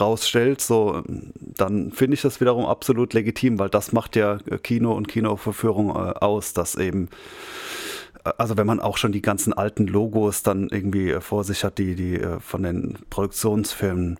Speaker 2: rausstellt, so, dann finde ich das wiederum absolut legitim, weil das macht ja Kino und Kinoverführung äh, aus, dass eben also wenn man auch schon die ganzen alten Logos dann irgendwie äh, vor sich hat, die, die äh, von den Produktionsfilmen,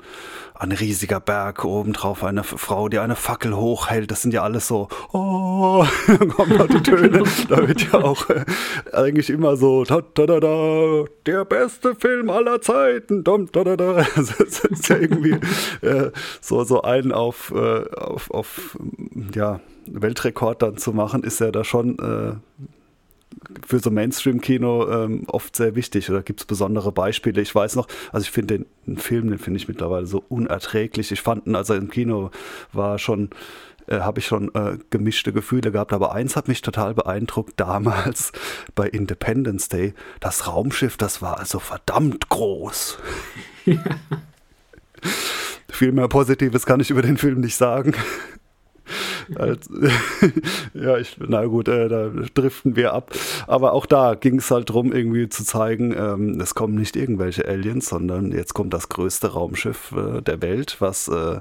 Speaker 2: ein riesiger Berg, obendrauf eine Frau, die eine Fackel hochhält, das sind ja alles so, oh, dann kommen halt die Töne, da wird ja auch äh, eigentlich immer so, ta, ta, ta, ta, der beste Film aller Zeiten, dum, ta, ta. Also, das ist ja irgendwie äh, so, so einen auf, äh, auf, auf, ja, Weltrekord dann zu machen, ist ja da schon äh, für so Mainstream-Kino ähm, oft sehr wichtig. Oder gibt es besondere Beispiele? Ich weiß noch, also ich finde den, Film, den finde ich mittlerweile so unerträglich. Ich fand ihn, als er im Kino war, schon äh, habe ich schon äh, gemischte Gefühle gehabt. Aber eins hat mich total beeindruckt damals bei Independence Day. Das Raumschiff, das war also verdammt groß. Ja. Viel mehr Positives kann ich über den Film nicht sagen. Als, ja, ich, na gut, äh, da driften wir ab. Aber auch da ging es halt darum, irgendwie zu zeigen, ähm, es kommen nicht irgendwelche Aliens, sondern jetzt kommt das größte Raumschiff äh, der Welt, was äh,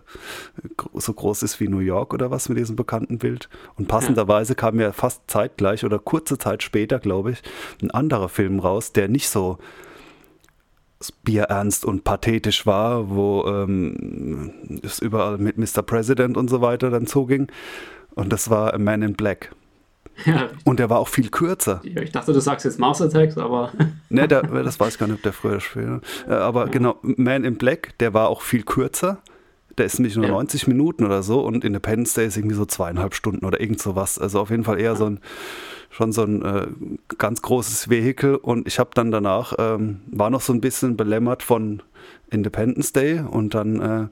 Speaker 2: so groß ist wie New York oder was mit diesem bekannten Bild. Und passenderweise kam ja fast zeitgleich oder kurze Zeit später, glaube ich, ein anderer Film raus, der nicht so bierernst und pathetisch war, wo ähm, es überall mit Mr. President und so weiter dann zuging. Und das war A Man in Black. Ja. Und der war auch viel kürzer.
Speaker 1: Ich dachte, du sagst jetzt Mars Attacks, aber.
Speaker 2: ne, der, das weiß ich gar nicht, ob der früher spielt. Äh, aber ja. genau, Man in Black, der war auch viel kürzer. Der ist nämlich nur ja. 90 Minuten oder so und Independence Day ist irgendwie so zweieinhalb Stunden oder irgend sowas. Also auf jeden Fall eher so ein schon so ein äh, ganz großes Vehikel und ich habe dann danach, ähm, war noch so ein bisschen belämmert von Independence Day und dann äh,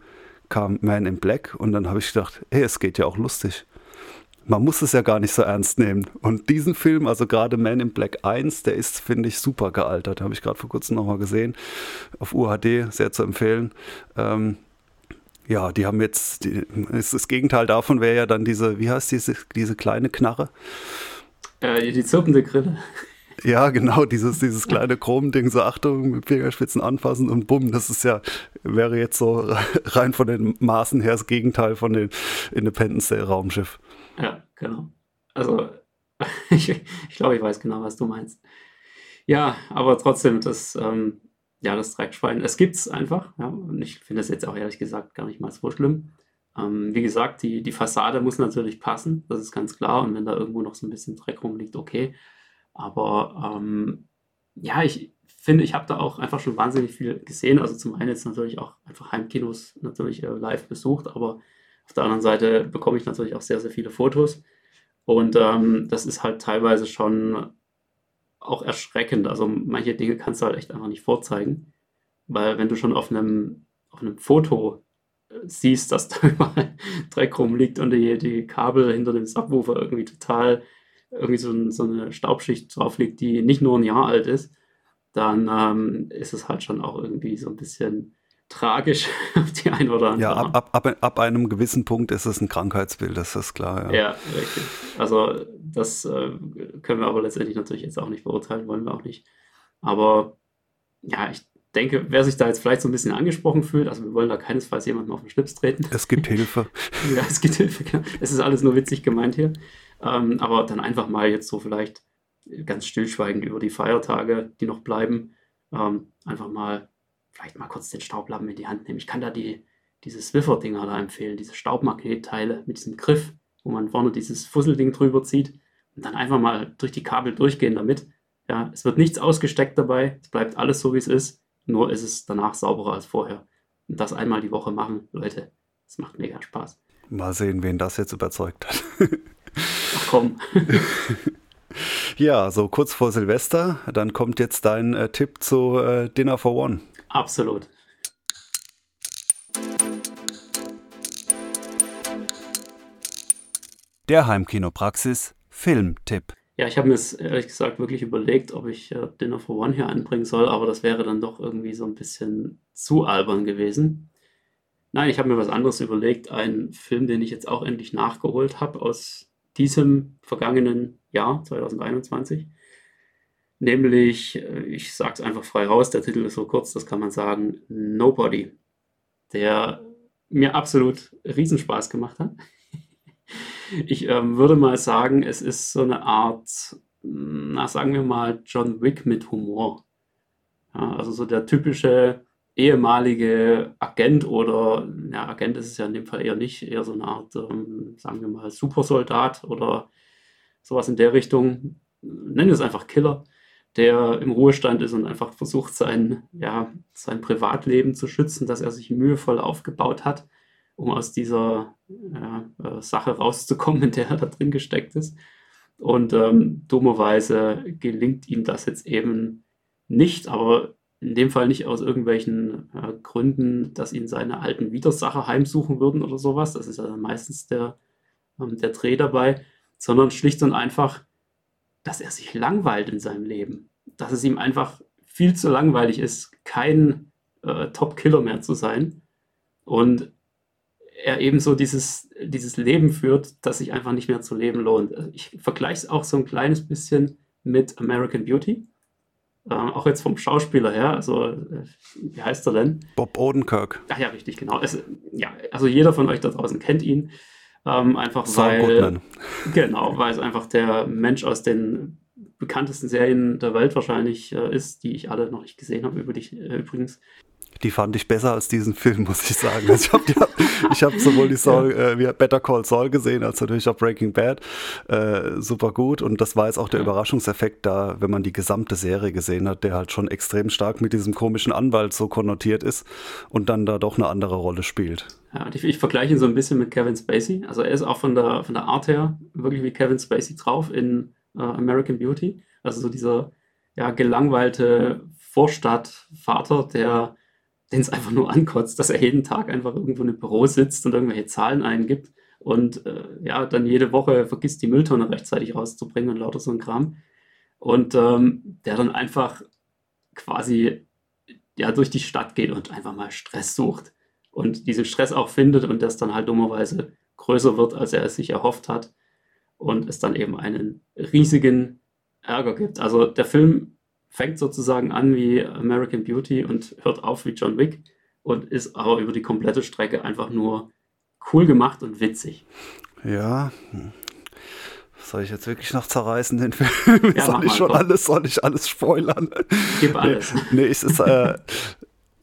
Speaker 2: kam Man in Black und dann habe ich gedacht, hey, es geht ja auch lustig. Man muss es ja gar nicht so ernst nehmen. Und diesen Film, also gerade Man in Black 1, der ist, finde ich, super gealtert. Habe ich gerade vor kurzem nochmal gesehen. Auf UHD, sehr zu empfehlen. Ähm, ja, die haben jetzt, die, das Gegenteil davon wäre ja dann diese, wie heißt diese, diese kleine Knarre?
Speaker 1: Äh, die zirpende Grille.
Speaker 2: Ja, genau, dieses, dieses kleine Chromding, so Achtung, mit Fingerspitzen anfassen und bumm, das ist ja, wäre jetzt so rein von den Maßen her das Gegenteil von dem Independence Day Raumschiff.
Speaker 1: Ja, genau. Also, ich, ich glaube, ich weiß genau, was du meinst. Ja, aber trotzdem, das, ähm, ja, das Dreckschwein, es gibt es einfach. Ja, und ich finde das jetzt auch ehrlich gesagt gar nicht mal so schlimm. Ähm, wie gesagt, die, die Fassade muss natürlich passen, das ist ganz klar. Und wenn da irgendwo noch so ein bisschen Dreck rumliegt, okay. Aber ähm, ja, ich finde, ich habe da auch einfach schon wahnsinnig viel gesehen. Also zum einen jetzt natürlich auch einfach Heimkinos natürlich äh, live besucht, aber auf der anderen Seite bekomme ich natürlich auch sehr, sehr viele Fotos. Und ähm, das ist halt teilweise schon auch erschreckend. Also manche Dinge kannst du halt echt einfach nicht vorzeigen. Weil wenn du schon auf einem, auf einem Foto siehst, dass da überall Dreck rumliegt und die, die Kabel hinter dem Subwoofer irgendwie total irgendwie so, so eine Staubschicht drauf liegt, die nicht nur ein Jahr alt ist, dann ähm, ist es halt schon auch irgendwie so ein bisschen tragisch auf die eine oder andere.
Speaker 2: Ja, ab, ab, ab, ab einem gewissen Punkt ist es ein Krankheitsbild, das ist klar.
Speaker 1: Ja, ja richtig. Also das äh, können wir aber letztendlich natürlich jetzt auch nicht beurteilen, wollen wir auch nicht. Aber ja, ich denke, wer sich da jetzt vielleicht so ein bisschen angesprochen fühlt, also wir wollen da keinesfalls jemanden auf den Schlips treten.
Speaker 2: Es gibt Hilfe.
Speaker 1: ja, es gibt Hilfe, genau. Es ist alles nur witzig gemeint hier. Ähm, aber dann einfach mal jetzt so vielleicht ganz stillschweigend über die Feiertage, die noch bleiben, ähm, einfach mal vielleicht mal kurz den Staublappen in die Hand nehmen. Ich kann da die, diese Swiffer-Dinger da empfehlen, diese Staubmagnetteile mit diesem Griff, wo man vorne dieses Fusselding drüber zieht und dann einfach mal durch die Kabel durchgehen damit. Ja, es wird nichts ausgesteckt dabei, es bleibt alles so, wie es ist, nur ist es danach sauberer als vorher. Und das einmal die Woche machen, Leute, das macht mega Spaß.
Speaker 2: Mal sehen, wen das jetzt überzeugt hat.
Speaker 1: Ach komm.
Speaker 2: ja, so kurz vor Silvester, dann kommt jetzt dein äh, Tipp zu äh, Dinner for One.
Speaker 1: Absolut.
Speaker 2: Der Heimkinopraxis Filmtipp.
Speaker 1: Ja, ich habe mir es ehrlich gesagt wirklich überlegt, ob ich äh, Dinner for One hier anbringen soll, aber das wäre dann doch irgendwie so ein bisschen zu albern gewesen. Nein, ich habe mir was anderes überlegt. Ein Film, den ich jetzt auch endlich nachgeholt habe aus diesem vergangenen Jahr, 2021. Nämlich, äh, ich sage es einfach frei raus, der Titel ist so kurz, das kann man sagen, Nobody, der mir absolut Riesenspaß gemacht hat. Ich ähm, würde mal sagen, es ist so eine Art, na sagen wir mal, John Wick mit Humor. Ja, also so der typische ehemalige Agent oder, ja, Agent ist es ja in dem Fall eher nicht, eher so eine Art, ähm, sagen wir mal, Supersoldat oder sowas in der Richtung. Nennen wir es einfach Killer der im Ruhestand ist und einfach versucht, sein, ja, sein Privatleben zu schützen, das er sich mühevoll aufgebaut hat, um aus dieser äh, Sache rauszukommen, in der er da drin gesteckt ist. Und ähm, dummerweise gelingt ihm das jetzt eben nicht, aber in dem Fall nicht aus irgendwelchen äh, Gründen, dass ihn seine alten Widersacher heimsuchen würden oder sowas. Das ist ja dann meistens der, ähm, der Dreh dabei, sondern schlicht und einfach, dass er sich langweilt in seinem Leben. Dass es ihm einfach viel zu langweilig ist, kein äh, Top-Killer mehr zu sein. Und er eben so dieses, dieses Leben führt, das sich einfach nicht mehr zu leben lohnt. Ich vergleiche es auch so ein kleines bisschen mit American Beauty. Äh, auch jetzt vom Schauspieler her, also äh, wie heißt er denn?
Speaker 2: Bob Odenkirk.
Speaker 1: Ach ja, richtig, genau. Es, ja, also jeder von euch da draußen kennt ihn. Ähm, einfach
Speaker 2: Saul
Speaker 1: weil,
Speaker 2: Goodman.
Speaker 1: genau, weil es einfach der Mensch aus den bekanntesten Serien der Welt wahrscheinlich äh, ist, die ich alle noch nicht gesehen habe, über dich äh, übrigens.
Speaker 2: Die fand ich besser als diesen Film, muss ich sagen. Also ich habe hab sowohl die Saul, äh, Better Call Saul gesehen, als natürlich auch Breaking Bad. Äh, super gut. Und das war jetzt auch der. Überraschungseffekt da, wenn man die gesamte Serie gesehen hat, der halt schon extrem stark mit diesem komischen Anwalt so konnotiert ist und dann da doch eine andere Rolle spielt.
Speaker 1: Ja, ich, ich vergleiche ihn so ein bisschen mit Kevin Spacey. Also er ist auch von der, von der Art her wirklich wie Kevin Spacey drauf in äh, American Beauty. Also so dieser ja, gelangweilte Vorstadtvater, der den es einfach nur ankotzt, dass er jeden Tag einfach irgendwo in einem Büro sitzt und irgendwelche Zahlen eingibt und äh, ja, dann jede Woche vergisst die Mülltonne rechtzeitig rauszubringen und lauter so ein Kram. Und ähm, der dann einfach quasi ja durch die Stadt geht und einfach mal Stress sucht und diesen Stress auch findet und das dann halt dummerweise größer wird, als er es sich erhofft hat und es dann eben einen riesigen Ärger gibt. Also der Film fängt sozusagen an wie American Beauty und hört auf wie John Wick und ist aber über die komplette Strecke einfach nur cool gemacht und witzig.
Speaker 2: Ja, soll ich jetzt wirklich noch zerreißen den Film? Ja, soll ich schon komm. alles, soll ich alles spoilern?
Speaker 1: Gib alles.
Speaker 2: Nee, nee es ist, äh,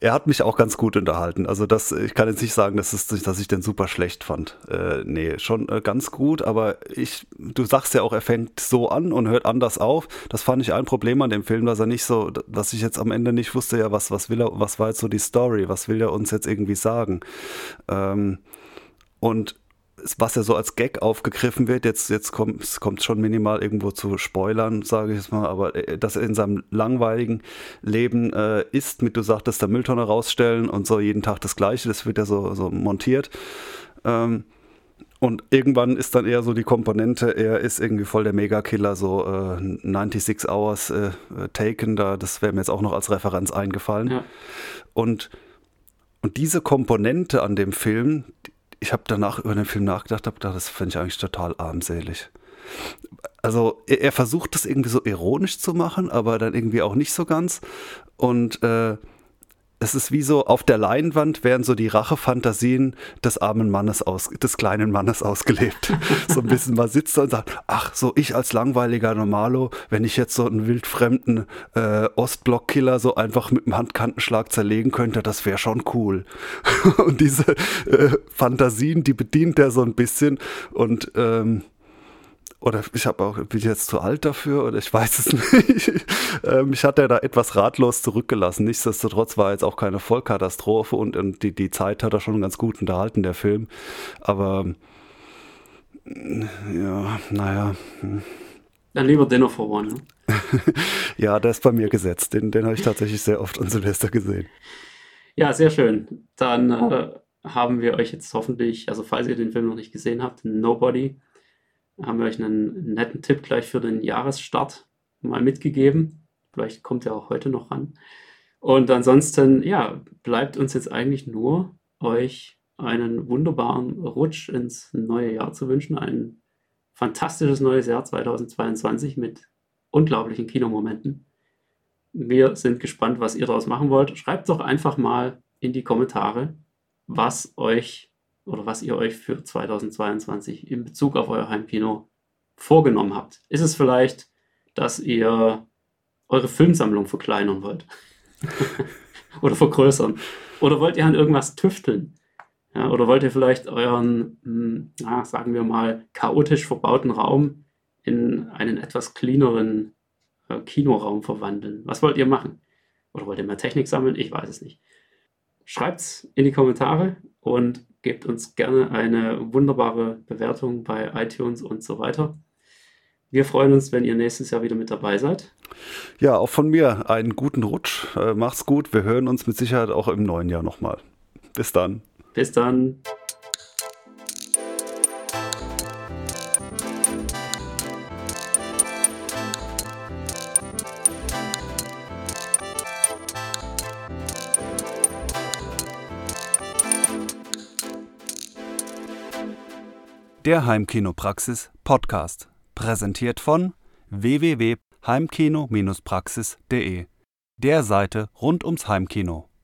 Speaker 2: er hat mich auch ganz gut unterhalten. Also das, ich kann jetzt nicht sagen, dass, es, dass ich den super schlecht fand. Äh, nee, schon äh, ganz gut, aber ich, du sagst ja auch, er fängt so an und hört anders auf. Das fand ich ein Problem an dem Film, dass er nicht so, dass ich jetzt am Ende nicht wusste, ja, was, was will er, was war jetzt so die Story, was will er uns jetzt irgendwie sagen? Ähm, und was ja so als Gag aufgegriffen wird, jetzt, jetzt kommt es kommt schon minimal irgendwo zu Spoilern, sage ich jetzt mal, aber äh, dass er in seinem langweiligen Leben äh, ist, mit du sagtest, der Mülltonne rausstellen und so jeden Tag das Gleiche, das wird ja so, so montiert. Ähm, und irgendwann ist dann eher so die Komponente, er ist irgendwie voll der Megakiller, so äh, 96 Hours äh, Taken, da, das wäre mir jetzt auch noch als Referenz eingefallen. Ja. Und, und diese Komponente an dem Film, ich habe danach über den Film nachgedacht, habe gedacht, das finde ich eigentlich total armselig. Also er, er, versucht das irgendwie so ironisch zu machen, aber dann irgendwie auch nicht so ganz. Und äh, es ist wie so, auf der Leinwand werden so die Rachefantasien des armen Mannes aus, des kleinen Mannes ausgelebt. so ein bisschen, man sitzt da und sagt, ach, so ich als langweiliger Normalo, wenn ich jetzt so einen wildfremden äh, Ostblock-Killer so einfach mit dem Handkantenschlag zerlegen könnte, das wäre schon cool. und diese äh, Fantasien, die bedient er so ein bisschen und ähm, oder ich habe auch, bin ich jetzt zu alt dafür oder ich weiß es nicht. äh, mich hat er da etwas ratlos zurückgelassen. Nichtsdestotrotz war jetzt auch keine Vollkatastrophe und, und die, die Zeit hat er schon ganz gut unterhalten, der Film. Aber ja, naja.
Speaker 1: Dann lieber Dinner for One. Ne?
Speaker 2: ja, der ist bei mir gesetzt. Den, den habe ich tatsächlich sehr oft an Silvester gesehen.
Speaker 1: Ja, sehr schön. Dann äh, haben wir euch jetzt hoffentlich, also falls ihr den Film noch nicht gesehen habt, Nobody haben wir euch einen netten Tipp gleich für den Jahresstart mal mitgegeben. Vielleicht kommt er auch heute noch ran. Und ansonsten, ja, bleibt uns jetzt eigentlich nur, euch einen wunderbaren Rutsch ins neue Jahr zu wünschen. Ein fantastisches neues Jahr 2022 mit unglaublichen Kinomomenten. Wir sind gespannt, was ihr daraus machen wollt. Schreibt doch einfach mal in die Kommentare, was euch oder was ihr euch für 2022 in Bezug auf euer Heimkino vorgenommen habt. Ist es vielleicht, dass ihr eure Filmsammlung verkleinern wollt? oder vergrößern? Oder wollt ihr an irgendwas tüfteln? Ja, oder wollt ihr vielleicht euren, hm, na, sagen wir mal, chaotisch verbauten Raum in einen etwas cleaneren äh, Kinoraum verwandeln? Was wollt ihr machen? Oder wollt ihr mehr Technik sammeln? Ich weiß es nicht. Schreibt es in die Kommentare und gebt uns gerne eine wunderbare Bewertung bei iTunes und so weiter. Wir freuen uns, wenn ihr nächstes Jahr wieder mit dabei seid.
Speaker 2: Ja, auch von mir einen guten Rutsch. Äh, macht's gut. Wir hören uns mit Sicherheit auch im neuen Jahr nochmal. Bis dann.
Speaker 1: Bis dann.
Speaker 2: Der Heimkinopraxis Podcast, präsentiert von www.heimkino-praxis.de, der Seite rund ums Heimkino.